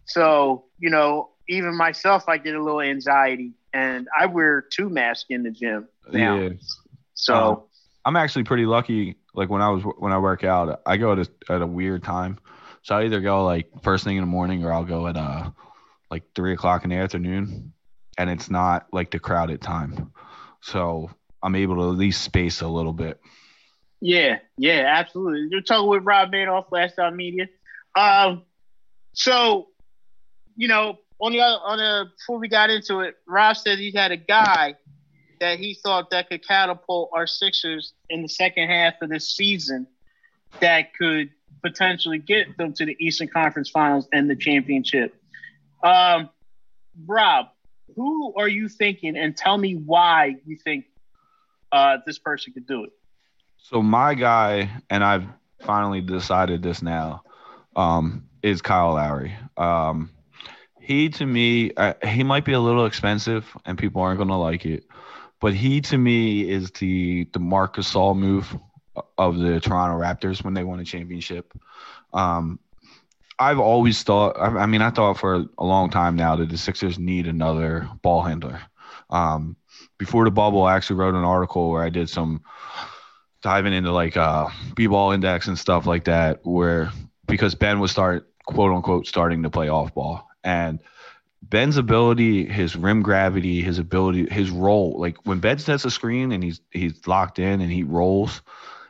So, you know, even myself, I get a little anxiety, and I wear two masks in the gym now. Yeah. So um, I'm actually pretty lucky. Like when I was when I work out, I go at a, at a weird time. So I either go like first thing in the morning, or I'll go at uh like three o'clock in the afternoon, and it's not like the crowded time. So I'm able to at least space a little bit. Yeah, yeah, absolutely. You're talking with Rob Last Out Media. Um, so you know, on the on the before we got into it, Rob said he had a guy that he thought that could catapult our Sixers in the second half of this season that could potentially get them to the Eastern Conference Finals and the championship. Um, Rob, who are you thinking, and tell me why you think uh, this person could do it? So my guy, and I've finally decided this now, um, is Kyle Lowry. Um, he to me, uh, he might be a little expensive, and people aren't gonna like it, but he to me is the the Marcus Gasol move of the Toronto Raptors when they won a championship. Um, I've always thought, I, I, mean, I thought for a long time now that the Sixers need another ball handler. Um, before the bubble, I actually wrote an article where I did some diving into like uh b-ball index and stuff like that, where because Ben was start quote unquote starting to play off ball and Ben's ability, his rim gravity, his ability, his roll. Like when Ben sets a screen and he's he's locked in and he rolls,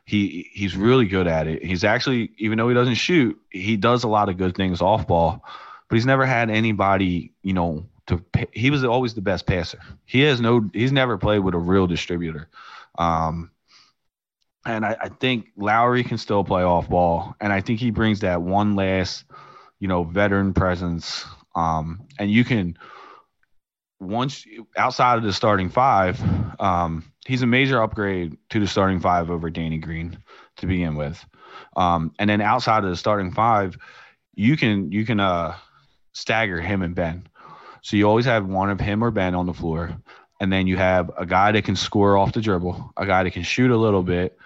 he he's really good at it. He's actually, even though he doesn't shoot, he does a lot of good things off ball, but he's never had anybody, you know, to he was always the best passer. He has no he's never played with a real distributor. Um, and I, I think Lowry can still play off ball, and I think he brings that one last, you know, veteran presence. Um, and you can once outside of the starting five, um, he's a major upgrade to the starting five over Danny Green to begin with. Um, and then outside of the starting five, you can you can uh, stagger him and Ben. So you always have one of him or Ben on the floor, and then you have a guy that can score off the dribble, a guy that can shoot a little bit,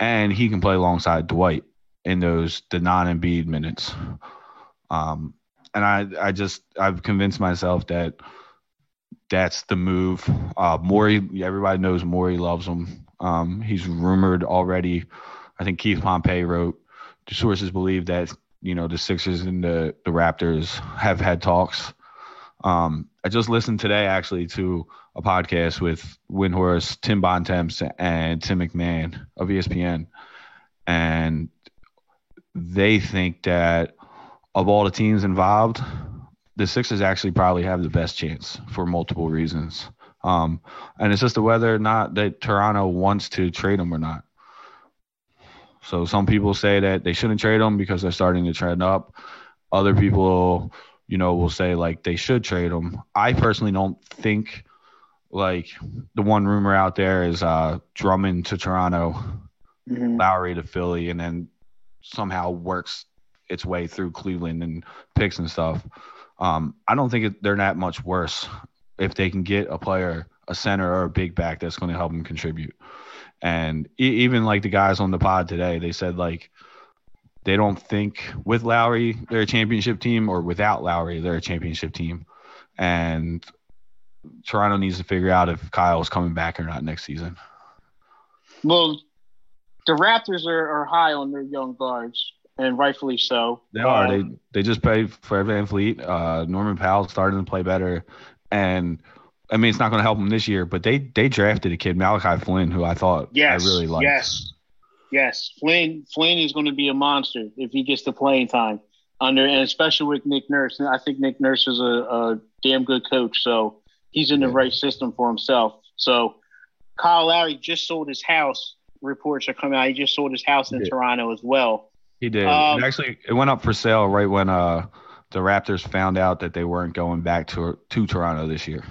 and he can play alongside Dwight in those the non Embiid minutes. Um, and I I just I've convinced myself that that's the move. Uh, Morey, everybody knows Morey loves him. Um, he's rumored already. I think Keith Pompey wrote. The sources believe that you know the Sixers and the the Raptors have had talks. Um, I just listened today actually to a podcast with Windhorst, Tim Bontemps, and Tim McMahon of ESPN, and they think that of all the teams involved, the Sixers actually probably have the best chance for multiple reasons. Um, and it's just whether or not that Toronto wants to trade them or not. So some people say that they shouldn't trade them because they're starting to trend up. Other people, you know, will say like they should trade him. I personally don't think like the one rumor out there is uh Drummond to Toronto, mm-hmm. Lowry to Philly, and then somehow works its way through Cleveland and picks and stuff. Um, I don't think it, they're that much worse if they can get a player, a center or a big back that's going to help them contribute. And e- even like the guys on the pod today, they said like they don't think with Lowry they're a championship team or without Lowry they're a championship team. And Toronto needs to figure out if Kyle's coming back or not next season. Well, the Raptors are, are high on their young guards and rightfully so. They are. Um, they they just paid for VanVleet. Uh, Norman Powell starting to play better, and I mean it's not going to help them this year. But they they drafted a kid Malachi Flynn, who I thought yes, I really liked. Yes, yes, Flynn Flynn is going to be a monster if he gets the playing time under, and especially with Nick Nurse. I think Nick Nurse is a, a damn good coach, so he's in the yeah. right system for himself. So Kyle Lowry just sold his house. Reports are coming out. He just sold his house in. Toronto as well. He did. Um, it actually, it went up for sale right when uh, the Raptors found out that they weren't going back to to Toronto this year.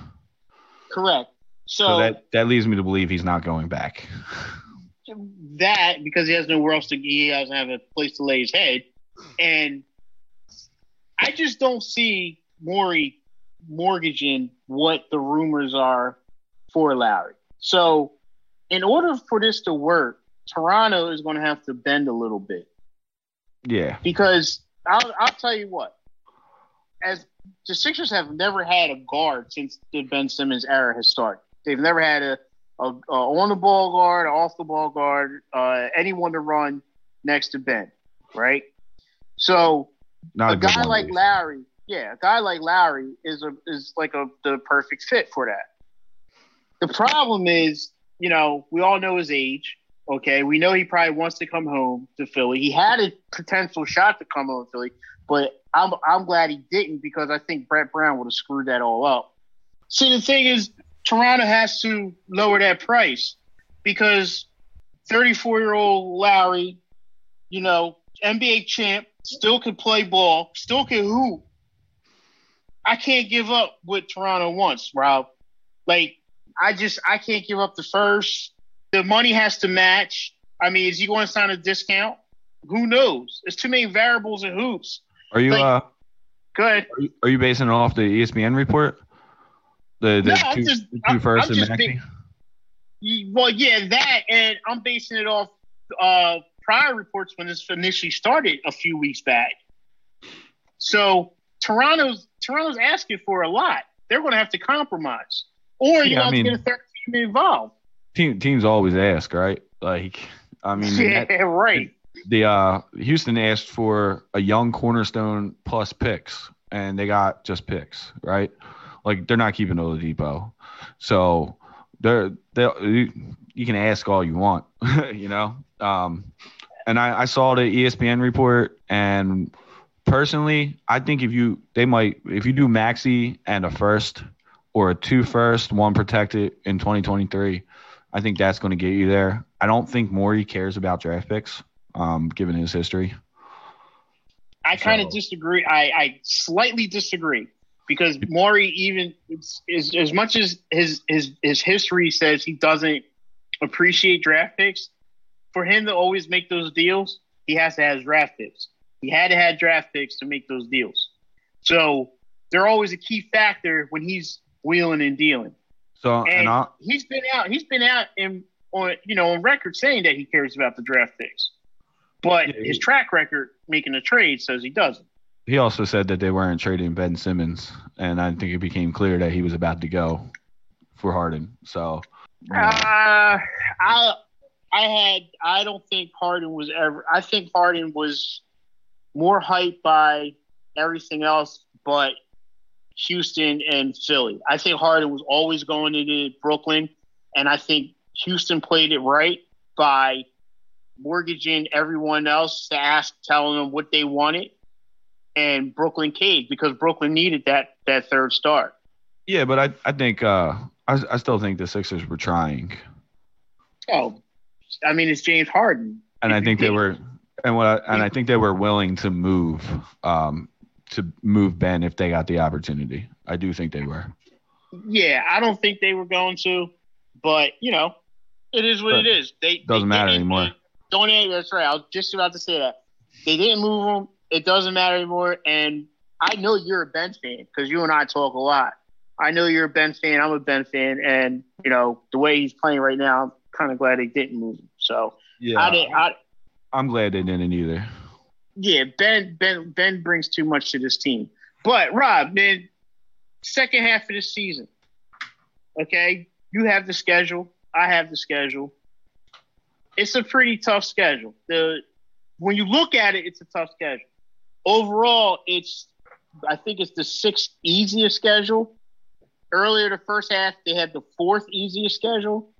Correct. So, so that that leads me to believe he's not going back. *laughs* That because he has nowhere else to he doesn't have a place to lay his head, and I just don't see Morey mortgaging what the rumors are for Lowry. So, in order for this to work, Toronto is going to have to bend a little bit. Yeah. Because I'll, I'll tell you what, as the Sixers have never had a guard since the Ben Simmons era has started. They've never had a, a, a on the ball guard, off the ball guard, uh, anyone to run next to Ben, right? So Not a, a guy like Lowry, yeah, a guy like Lowry is a is like a the perfect fit for that. The problem is, you know, we all know his age. Okay, we know he probably wants to come home to Philly. He had a potential shot to come home to Philly, but I'm I'm glad he didn't because I think Brett Brown would have screwed that all up. See, the thing is, Toronto has to lower that price because 34 year old Lowry, you know, NBA champ, still can play ball, still can hoop. I can't give up what Toronto wants, Rob. Like, I just I can't give up the first the money has to match. I mean, is he going to sign a discount? Who knows? There's too many variables and hoops. Are you like, uh good? Are you, are you, basing it off the ESPN report? The the no, two, just, the two first and Maxey? well, yeah, that, and I'm basing it off uh, prior reports when this initially started a few weeks back. So Toronto's Toronto's asking for a lot. They're going to have to compromise, or you yeah, have I mean, to get a third team involved team, teams always ask, right? Like, I mean, *laughs* yeah, that, right. The uh, Houston asked for a young cornerstone plus picks, and they got just picks, right? Like they're not keeping Oladipo, so they're they you can ask all you want, *laughs* you know. Um, and I, I saw the ESPN report, and personally, I think if you they might if you do Maxey and a first or a two first, one protected in 2023, I think that's going to get you there. I don't think Morey cares about draft picks, um, given his history. I kind of disagree. I, I slightly disagree because Morey even is as much as his his his history says he doesn't appreciate draft picks. For him to always make those deals, he has to have draft picks. He had to have draft picks to make those deals. So they're always a key factor when he's wheeling and dealing. So And, and, he's been out. He's been out in on you know on record saying that he cares about the draft picks, but his track record making a trade says he doesn't. He also said that they weren't trading Ben Simmons, and I think it became clear that he was about to go for Harden. So Uh, I I had I don't think Harden was ever. I think Harden was more hyped by everything else, but Houston and Philly. I think Harden was always going into Brooklyn, and I think Houston played it right by mortgaging everyone else to ask, telling them what they wanted, and Brooklyn caved because Brooklyn needed that that third star. yeah, but I I think uh, I I still think the Sixers were trying, Oh, I mean, it's James Harden. and I think they were and what I, and I think they were willing to move um to move Ben if they got the opportunity. I do think they were. Yeah, I don't think they were going to, but you know, it is what it is. They Doesn't they matter anymore. Don't. That's right. I was just about to say that they didn't move him. It doesn't matter anymore. And I know you're a Ben fan because you and I talk a lot. I know you're a Ben fan. I'm a Ben fan, and you know the way he's playing right now. I'm kind of glad they didn't move him. So Yeah, I didn't. I, I'm glad they didn't either. yeah, Ben Ben Ben brings too much to this team. But Rob, man, second half of the season. Okay, you have the schedule. I have the schedule. It's a pretty tough schedule. The when you look at it, it's a tough schedule. Overall, it's I think it's the sixth easiest schedule. Earlier, the first half, they had the fourth easiest schedule.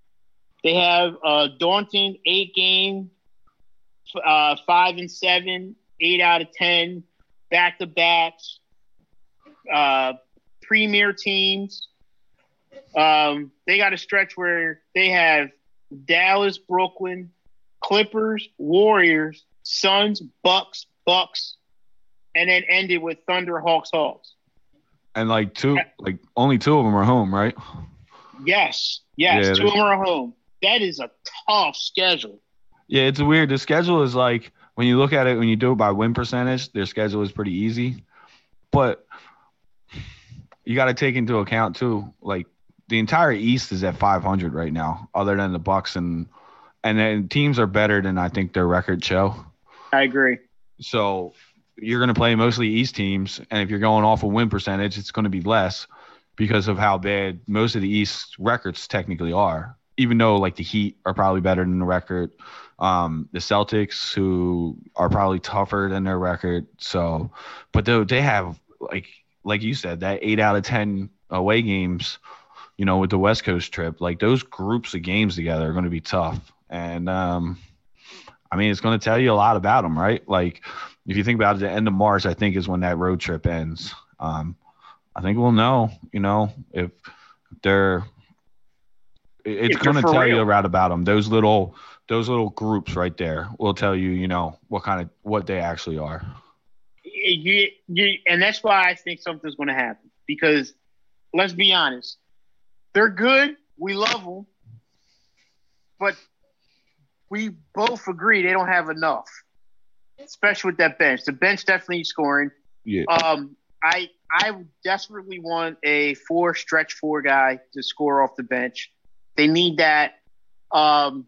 They have a daunting eight game uh, five and seven, eight out of ten, back to backs, uh, premier teams. Um, they got a stretch where they have Dallas, Brooklyn, Clippers, Warriors, Suns, Bucks, Bucks, and then ended with Thunder, Hawks, Hawks. And like two, like only two of them are home, right? Yes, yes, Yeah, two of them are home. That is a tough schedule. Yeah, it's weird. The schedule is like when you look at it, when you do it by win percentage, their schedule is pretty easy. But you got to take into account too, like the entire East is at 500 right now, other than the Bucks and and then teams are better than I think their record show. I agree. So you're going to play mostly East teams, and if you're going off a win percentage, it's going to be less because of how bad most of the East records technically are. Even though like the Heat are probably better than the record, um, the Celtics who are probably tougher than their record. So, but though they have like like you said that eight out of ten away games, you know, with the West Coast trip, like those groups of games together are going to be tough. And um, I mean, it's going to tell you a lot about them, right? Like, if you think about it, the end of March, I think is when that road trip ends. Um, I think we'll know, you know, if they're. It's If going to tell real. you a lot about them. Those little, those little groups right there will tell you, you know, what kind of what they actually are. you, you, and that's why I think something's going to happen. Because let's be honest, they're good. We love them, but we both agree they don't have enough, especially with that bench. The bench definitely scoring. Yeah. Um, I I desperately want a four stretch four guy to score off the bench. They need that. Um,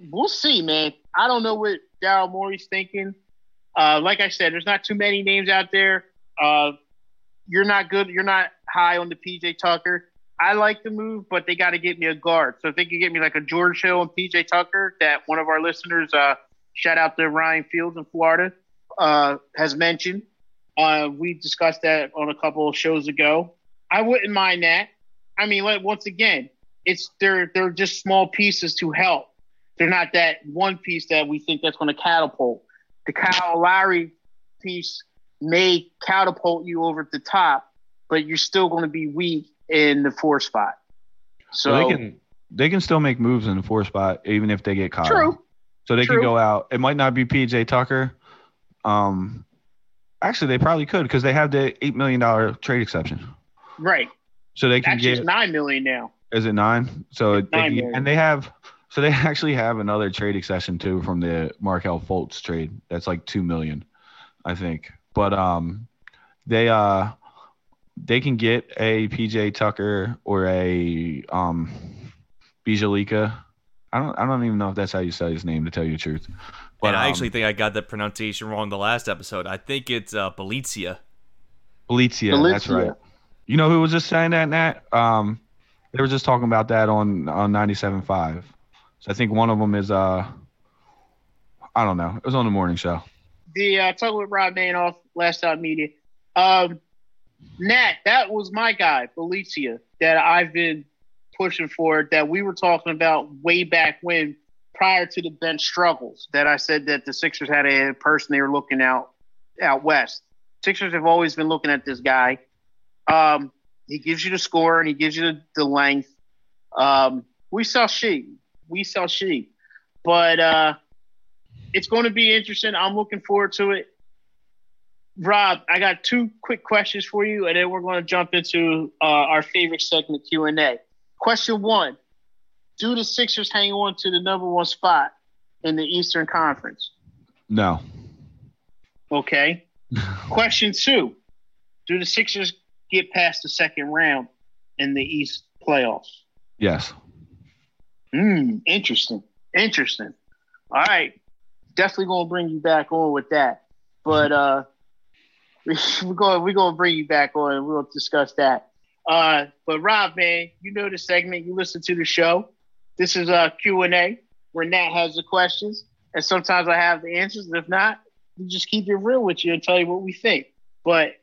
we'll see, man. I don't know what Daryl Morey's thinking. Uh, like I said, there's not too many names out there. Uh, you're not good. You're not high on the PJ Tucker. I like the move, but they got to get me a guard. So if they could get me like a George Hill and PJ Tucker, that one of our listeners, uh, shout out to Ryan Fields in Florida, uh, has mentioned. Uh, we discussed that on a couple of shows ago. I wouldn't mind that. I mean, like, once again, it's they're they're just small pieces to help. They're not that one piece that we think that's going to catapult. The Kyle Lowry piece may catapult you over at the top, but you're still going to be weak in the four spot. So Well, they can they can still make moves in the four spot even if they get caught. True. So they True. can go out. It might not be PJ Tucker. Um, actually, they probably could because they have the eight million dollar trade exception. right. So they can Actually, get it's nine million now. Is it nine? So they nine can- and they have so they *laughs* actually have another trade exception too from the Markelle Fultz trade. That's like two million, I think. But um, they uh they can get a PJ Tucker or a um Bijalika. I don't I don't even know if that's how you say his name to tell you the truth. But and I um, actually think I got the pronunciation wrong the last episode. I think it's uh, Belizia. Belizia, that's right. You know who was just saying that, Nat? Um, they were just talking about that on on 97.5. So I think one of them is uh, I don't know. It was on the morning show. The uh, talk with Rob Manoff, Last Out Media. Um, Nat, that was my guy, Felicia, that I've been pushing for. It that we were talking about way back when, prior to the bench struggles. That I said that the Sixers had a person they were looking out out west. Sixers have always been looking at this guy. Um, he gives you the score and he gives you the, the length. Um, we saw she, we saw she, but uh, it's going to be interesting. I'm looking forward to it. Rob, I got two quick questions for you, and then we're going to jump into uh, our favorite segment Q and A. Question one: Do the Sixers hang on to the number one spot in the Eastern Conference? No, Okay. *laughs* Question two: Do the Sixers get past the second round in the East playoffs? yes, Hmm, interesting. Interesting. All right. Definitely gonna bring you back on with that. But *laughs* uh *laughs* we're going we're gonna bring you back on and we'll discuss that. Uh but Rob, man, you know the segment, you listen to the show. This is uh Q and A where Nat has the questions and sometimes I have the answers. If not, we just keep it real with you and tell you what we think. But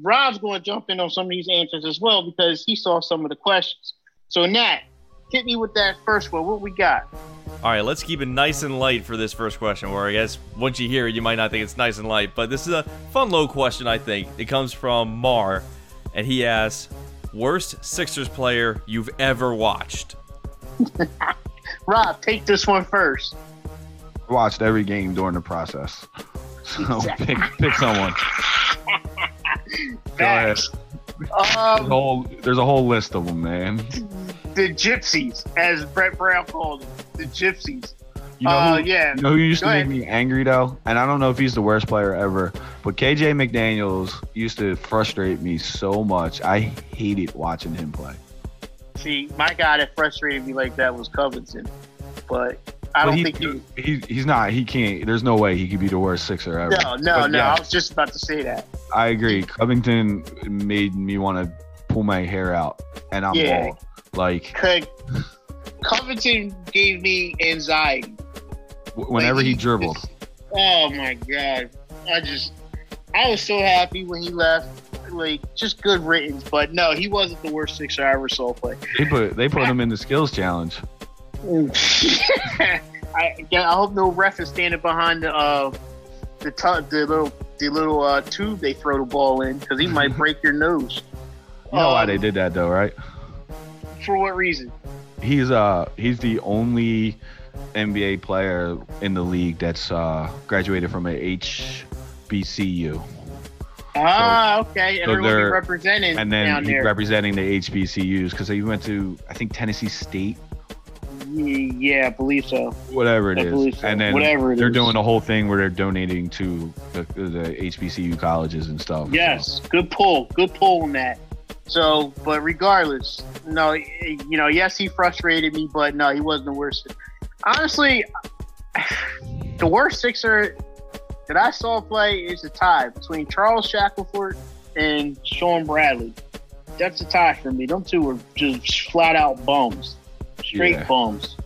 Rob's gonna jump in on some of these answers as well because he saw some of the questions. So Nat, hit me with that first one. What we got? All right, let's keep it nice and light for this first question. Where I guess once you hear it, you might not think it's nice and light, but this is a fun low question. I think it comes from Mar, and he asks, "Worst Sixers player you've ever watched?" *laughs* Rob, take this one first. I watched every game during the process. *laughs* So pick pick someone. Go ahead. Facts. There's a Um, whole there's a whole list of them, man. the gypsies, as Brett Brown called them, the gypsies. You know, Uh, who, yeah. you know who used Go to ahead. make me angry though, and I don't know if he's the worst player ever, but KJ McDaniels used to frustrate me so much. I hated watching him play. See, my guy that frustrated me like that was Covington, but I But don't he, think he. he he's not. He can't. There's no way he could be the worst Sixer ever. No, no, But no. yeah, I was just about to say that. I agree. Covington made me want to pull my hair out, and I'm Yeah. bald. Like Covington gave me anxiety. whenever Like, he just- dribbled, Oh my god! I just, I was so happy when he left. Like, just good riddance. But no, he wasn't the worst Sixer I ever saw play. they put they put him in the skills challenge. *laughs* I, yeah, I hope no ref is standing behind the uh, the, tu- the little the little uh, tube they throw the ball in because he might *laughs* break your nose. You know why Um, they did that though, right? For what reason? He's uh he's the only NBA player in the league that's uh graduated from a HBCU, Ah, okay. so Everyone be they're- representing and then down he's there. representing the HBCUs because he went to I think Tennessee State, yeah, I believe so. whatever it I is, so. and then Whatever it they're is. doing a whole thing where they're donating to the, the HBCU colleges and stuff. Yes, good pull. Good pull on that. So, but regardless, no, you know, yes, he frustrated me, but no, he wasn't the worst. Honestly, *sighs* the worst Sixer that I saw play is a tie between Charles Shackleford and Shawn Bradley. That's a tie for me. Them two were just flat out bums, straight Yeah. bums.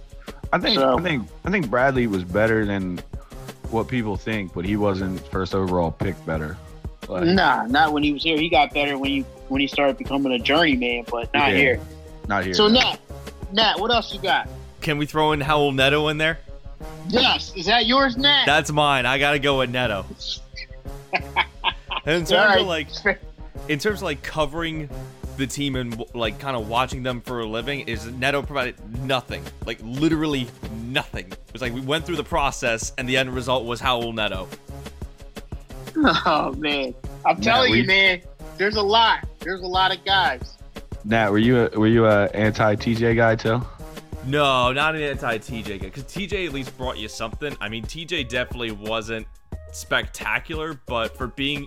I think So- I think I think Bradley was better than what people think, but he wasn't first overall pick better. Like, Nah, not when he was here. He got better when he when he started becoming a journeyman, but not Yeah. here. Not here. So Nat, Nat, what else you got? Can we throw in Raul Neto in there? Yes, is that yours, Nat? That's mine. I gotta go with Neto. *laughs* In terms Alright. of like, in terms of like covering the team and like kind of watching them for a living, is Neto provided nothing, like literally nothing. It was like we went through the process, and the end result was Raul Neto. *laughs* Oh man, I'm telling we- you, man. There's a lot. There's a lot of guys. Nat, were you a, were you a anti TJ guy too? No, not an anti TJ guy, because TJ at least brought you something. I mean, TJ definitely wasn't spectacular, but for being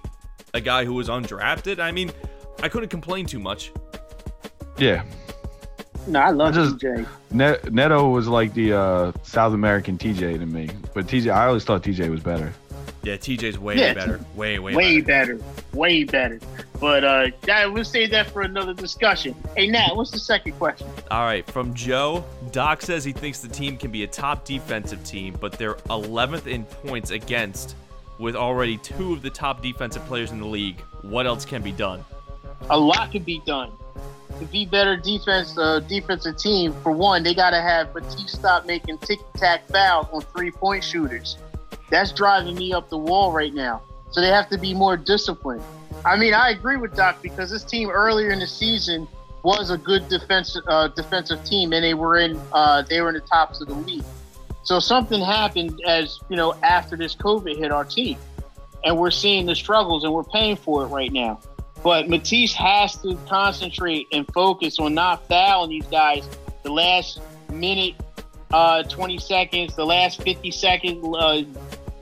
a guy who was undrafted, I mean, I couldn't complain too much. Yeah. No, I love I just- TJ. Net, Neto was like the uh, South American TJ to me, but TJ, I always thought TJ was better. Yeah, TJ's way Yeah, better. Way, way, Way better. better. Way better. But uh, that, we'll save that for another discussion. Hey, Nat, what's the second question? All right, from Joe, Doc says he thinks the team can be a top defensive team, but they're 11th in points against, with already two of the top defensive players in the league. What else can be done? A lot can be done to be better defense, uh, defensive team. For one, they got to have Matisse stop making tick tack fouls on three point shooters. That's driving me up the wall right now. So they have to be more disciplined. I mean, I agree with Doc because this team earlier in the season was a good defensive uh, defensive team, and they were in uh, they were in the tops of the league. So something happened as you know after this COVID hit our team, and we're seeing the struggles, and we're paying for it right now. But Matisse has to concentrate and focus on not fouling these guys the last minute, uh, 20 seconds, the last 50 second uh,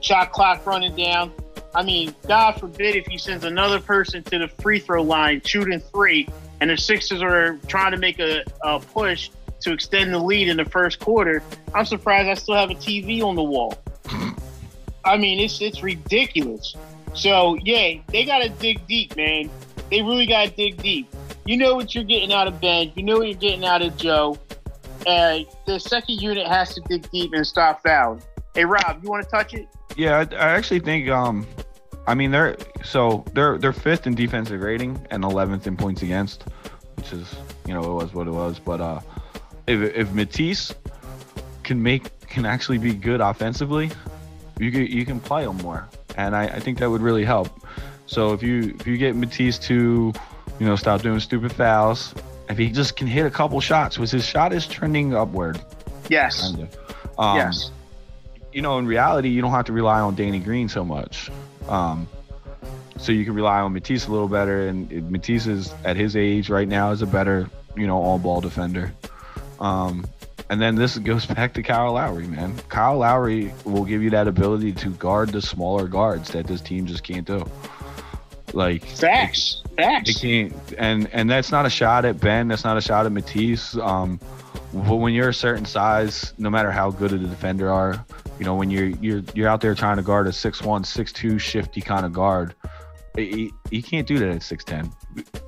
shot clock running down. I mean, God forbid if he sends another person to the free throw line shooting three, and the Sixers are trying to make a, a push to extend the lead in the first quarter. I'm surprised I still have a TV on the wall. I mean, it's it's ridiculous. So yeah, they gotta dig deep, man. They really gotta dig deep. You know what you're getting out of Ben. You know what you're getting out of Joe. Uh, the second unit has to dig deep and stop fouling. Hey Rob, you want to touch it? Yeah, I, I actually think. Um, I mean, they're so they're they're fifth in defensive rating and 11th in points against, which is you know it was what it was. But uh, if if Matisse can make can actually be good offensively, you can you can play him more, and I, I think that would really help. So if you if you get Matisse to you know stop doing stupid fouls, if he just can hit a couple shots, because his shot is trending upward. Yes. Kind of. Um, yes. you know, in reality, you don't have to rely on Danny Green so much. Um, so you can rely on Matisse a little better, and Matisse is at his age right now is a better, you know, all-ball defender. Um, and then this goes *laughs* back to Kyle Lowry, man. Kyle Lowry will give you that ability to guard the smaller guards that this team just can't do. Like Facts. Facts. and and that's not a shot at Ben. That's not a shot at Matisse. Um, but when you're a certain size, no matter how good of the defender are, you know when you're you're you're out there trying to guard a six one, six two shifty kind of guard, he, he can't do that at six ten.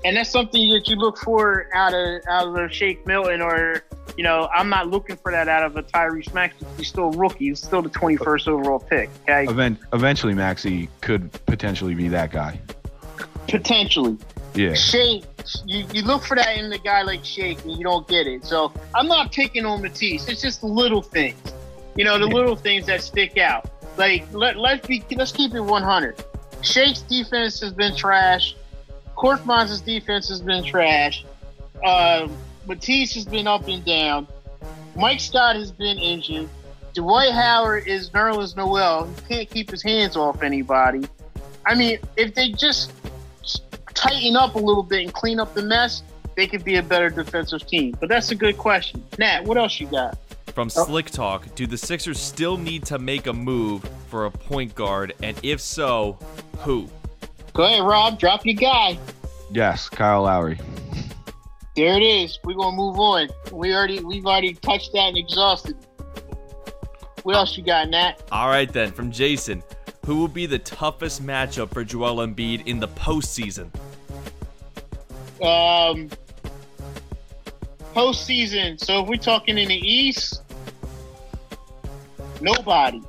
and that's something that you look for out of out of a Shake Milton, or you know, I'm not looking for that out of a Tyrese Maxey. He's still a rookie. He's still the 21st overall pick. Okay, Event, eventually, Maxey could potentially be that guy. Potentially. Yeah. Shake, you, you look for that in the guy like Shake, and you don't get it. So I'm not picking on Matisse. It's just the little things, you know, the little things that stick out. Like let let's be let's keep it 100. Shake's defense has been trash. Korkmaz's defense has been trash. Uh, Matisse has been up and down. Mike Scott has been injured. Dwight Howard is Nerlens Noel. He can't keep his hands off anybody. I mean, if they just tighten up a little bit and clean up the mess, they could be a better defensive team. But that's a good question. Nat, what else you got? From oh. Slick Talk, do the Sixers still need to make a move for a point guard? And if so, who? Go ahead, Rob. Drop your guy. Yes, Kyle Lowry. There it is. We're gonna move on. We already we've already touched that and exhausted. What else you got, Nat? All right, then, from Jason, who will be the toughest matchup for Joel Embiid in the postseason? Um, postseason. So if we're talking in the East, nobody.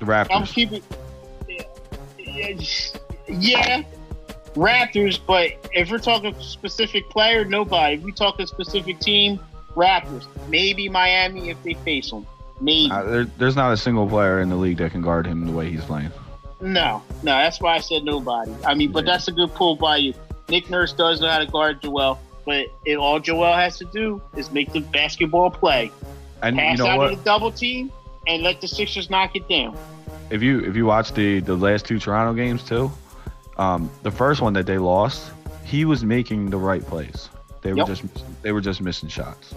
The Raptors. I'm keeping. Yeah, Raptors. But if we're talking specific player, nobody. If we talk a specific team, Raptors. Maybe Miami if they face them. Maybe. Uh, there, there's not a single player in the league that can guard him the way he's playing. No, no, that's why I said nobody. I mean, but that's a good pull by you. Nick Nurse does know how to guard Joel, but it, all Joel has to do is make the basketball play, And pass you know out what? of the double team, and let the Sixers knock it down. if you if you watch the the last two Toronto games too, um, the first one that they lost, he was making the right plays. They were just they were just missing shots.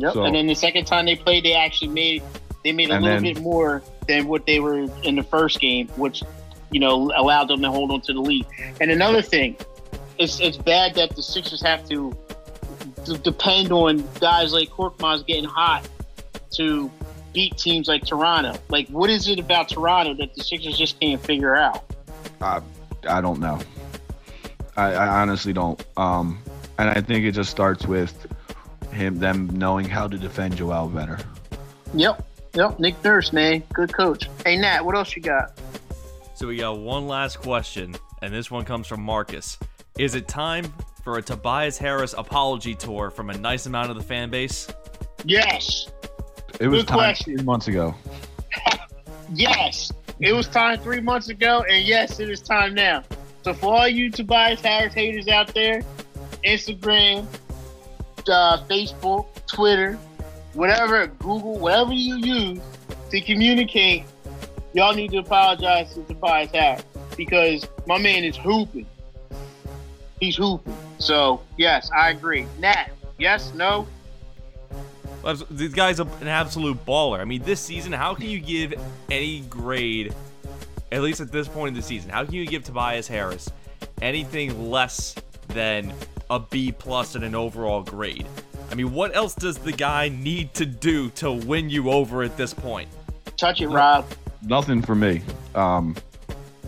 Yep. So- and then the second time they played, they actually made they made a little then- bit more than what they were in the first game, which you know allowed them to hold on to the lead. And another thing, it's it's bad that the Sixers have to, to depend on guys like Korkmaz getting hot to beat teams like Toronto. Like, what is it about Toronto that the Sixers just can't figure out? I I don't know. I, I honestly don't. Um, and I think it just starts with him them knowing how to defend Joel better. Yep. Yep. Nick Nurse, man, good coach. Hey Nat, what else you got? So we got one last question, and this one comes from Marcus. Is it time for a Tobias Harris apology tour from a nice amount of the fan base? Yes. It was Good time question. three months ago. *laughs* Yes, it was time three months ago, and yes, it is time now. So for all you Tobias Harris haters out there, Instagram, uh, Facebook, Twitter, whatever, Google, whatever you use to communicate, y'all need to apologize to Tobias Harris because my man is hooping. He's hooping. So yes, I agree. Nat, yes, no. This guy's an absolute baller. I mean, this season, how can you give any grade, at least at this point in the season, how can you give Tobias Harris anything less than a B plus in an overall grade? I mean, what else does the guy need to do to win you over at this point? Touch it, Rob. Nothing for me. Um,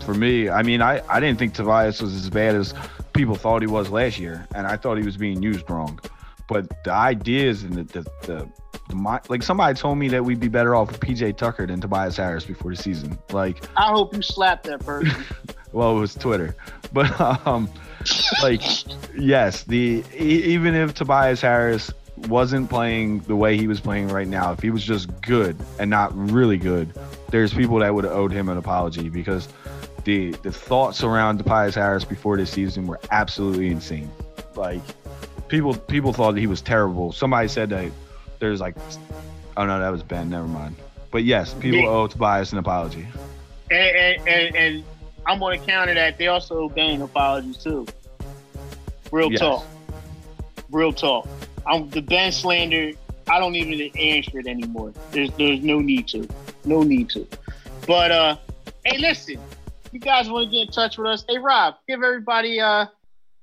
for me, I mean, I, I didn't think Tobias was as bad as people thought he was last year, and I thought he was being used wrong. But the ideas and the, the, the, the mi- like somebody told me that we'd be better off with PJ Tucker than Tobias Harris before the season. Like, I hope you slapped that person. *laughs* well, it was Twitter, but um, like, yes, the even if Tobias Harris wasn't playing the way he was playing right now, if he was just good and not really good, there's people that would have owed him an apology because the the thoughts around Tobias Harris before this season were absolutely insane. Like, people people thought that he was terrible. Somebody said that there's like, oh no, that was Ben. Never mind. But yes, people Yeah. owe Tobias an apology. and, and, and, and I'm going to counter that. They also gain apologies too. Real Yes. talk. Real talk. I'm the Ben slander. I don't even answer it anymore. There's there's no need to. No need to. But uh, hey, listen. You guys want to get in touch with us? Hey, Rob, give everybody uh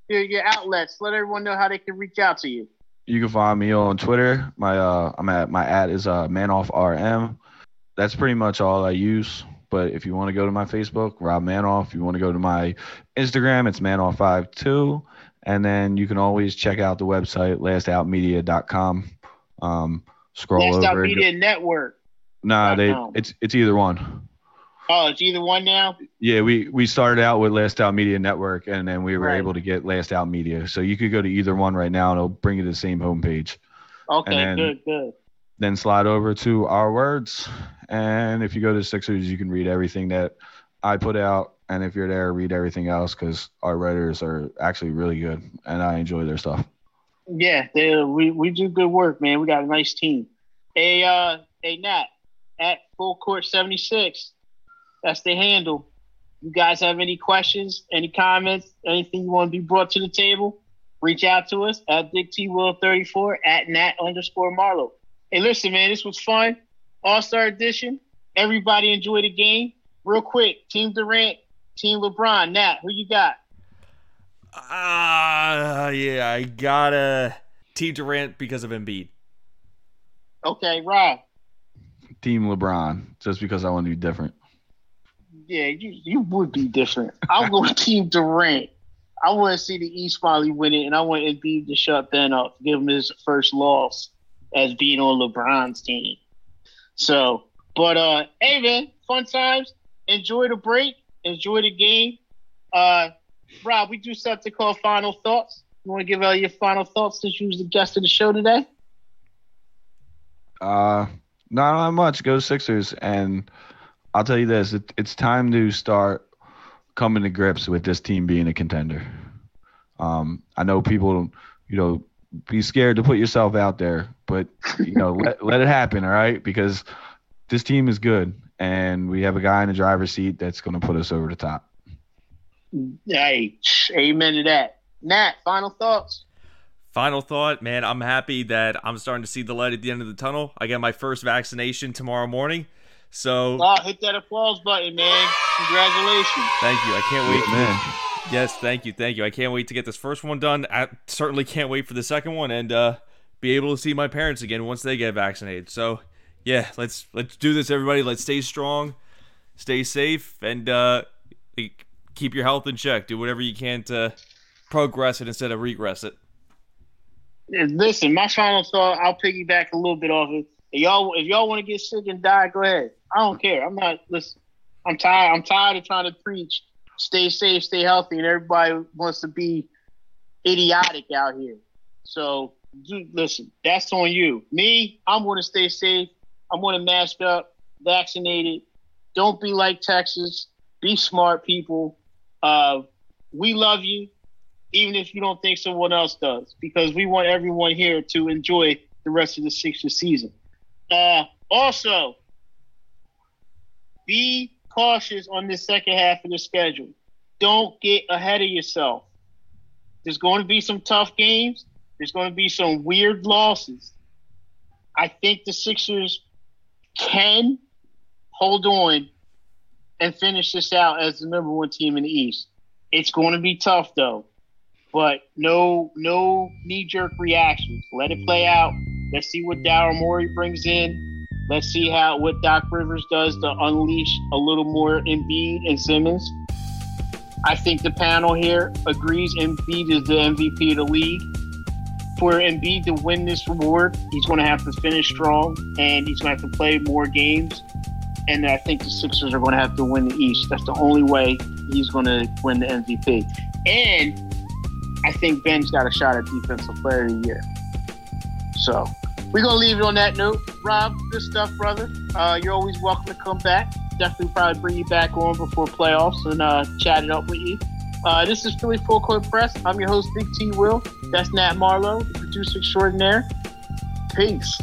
your, your outlets. Let everyone know how they can reach out to you. You can find me on Twitter. My uh, I'm at my ad is uh, manoffrm. That's pretty much all I use. But if you want to go to my Facebook, Rob Manoff. If you want to go to my Instagram, it's manoff52. And then you can always check out the website lastoutmedia.com. Um, scroll Last over. Go- Media Network. Nah, they com. it's it's either one. Oh, it's either one now. Yeah, we we started out with Last Out Media Network, and then we were Right. able to get Last Out Media. So you could go to either one right now, and it'll bring you to the same homepage. Okay, then- good, good. then slide over to our words. And if you go to Sixers, you can read everything that I put out. And if you're there, read everything else because our writers are actually really good and I enjoy their stuff. Yeah, they, we we do good work, man. We got a nice team. Hey, uh, hey Nat at Full Court seventy six. That's the handle. You guys have any questions, any comments, anything you want to be brought to the table? Reach out to us at Big T Will thirty four at Nat underscore Marlowe. Hey, listen, man, this was fun. All Star Edition. Everybody enjoy the game. Real quick, Team Durant, Team LeBron. Nat, who you got? Ah, yeah, I gotta Team Durant because of Embiid. Okay, Rob. Team LeBron, just because I want to be different. Yeah, you, you would be different. I'm going Team Durant. I want to see the East finally win it, and I want Embiid to shut Ben up, give him his first loss as being on LeBron's team. So, but uh, hey man, fun times. Enjoy the break. Enjoy the game. Uh, Rob, we do something called final thoughts. You want to give out your final thoughts since you was the guest of the show today? Uh, not that much. Go Sixers. And I'll tell you this it, it's time to start coming to grips with this team being a contender. Um, I know people, you know, be scared to put yourself out there, but you know, let *laughs* let it happen, all right? Because this team is good, and we have a guy in the driver's seat that's going to put us over the top. Hey, amen to that. Nat, final thoughts. Final thought, man, I'm happy that I'm starting to see the light at the end of the tunnel. I get my first vaccination tomorrow morning. So oh, hit that applause button, man. Congratulations. Thank you. I can't wait. Man. Yes, thank you, thank you. I can't wait to get this first one done. I certainly can't wait for the second one and uh, be able to see my parents again once they get vaccinated. So, yeah, let's let's do this, everybody. Let's stay strong, stay safe, and uh, keep your health in check. Do whatever you can to progress it instead of regress it. Listen, my final thought. I'll piggyback a little bit off it. If y'all, if y'all want to get sick and die, go ahead. I don't care. I'm not. Listen, I'm tired. I'm tired of trying to preach stay safe, stay healthy, and everybody wants to be idiotic out here. So listen, that's on you. Me, I'm going to stay safe. I'm going to mask up, vaccinated. Don't be like Texas. Be smart, people. Uh, we love you, even if you don't think someone else does, because we want everyone here to enjoy the rest of the Sixers season. Uh, also, be cautious on this second half of the schedule. Don't get ahead of yourself. There's going to be some tough games. There's going to be some weird losses. I think the Sixers can hold on and finish this out as the number one team in the East. It's going to be tough though, but no no knee jerk reactions. Let it play out. Let's see what Daryl Morey brings in. Let's see how what Doc Rivers does to unleash a little more Embiid and Simmons. I think the panel here agrees Embiid is the MVP of the league. For Embiid to win this award, he's going to have to finish strong and he's going to have to play more games. And I think the Sixers are going to have to win the East. That's the only way he's going to win the MVP. And I think Ben's got a shot at Defensive Player of the Year. So we're to leave it on that note. Rob, good stuff, brother. Uh, you're always welcome to come back definitely probably bring you back on before playoffs and uh, chat it up with you. Uh, this is Philly Full Court Press. I'm your host, Big T Will. That's Nat Marlowe, the producer extraordinaire. Peace.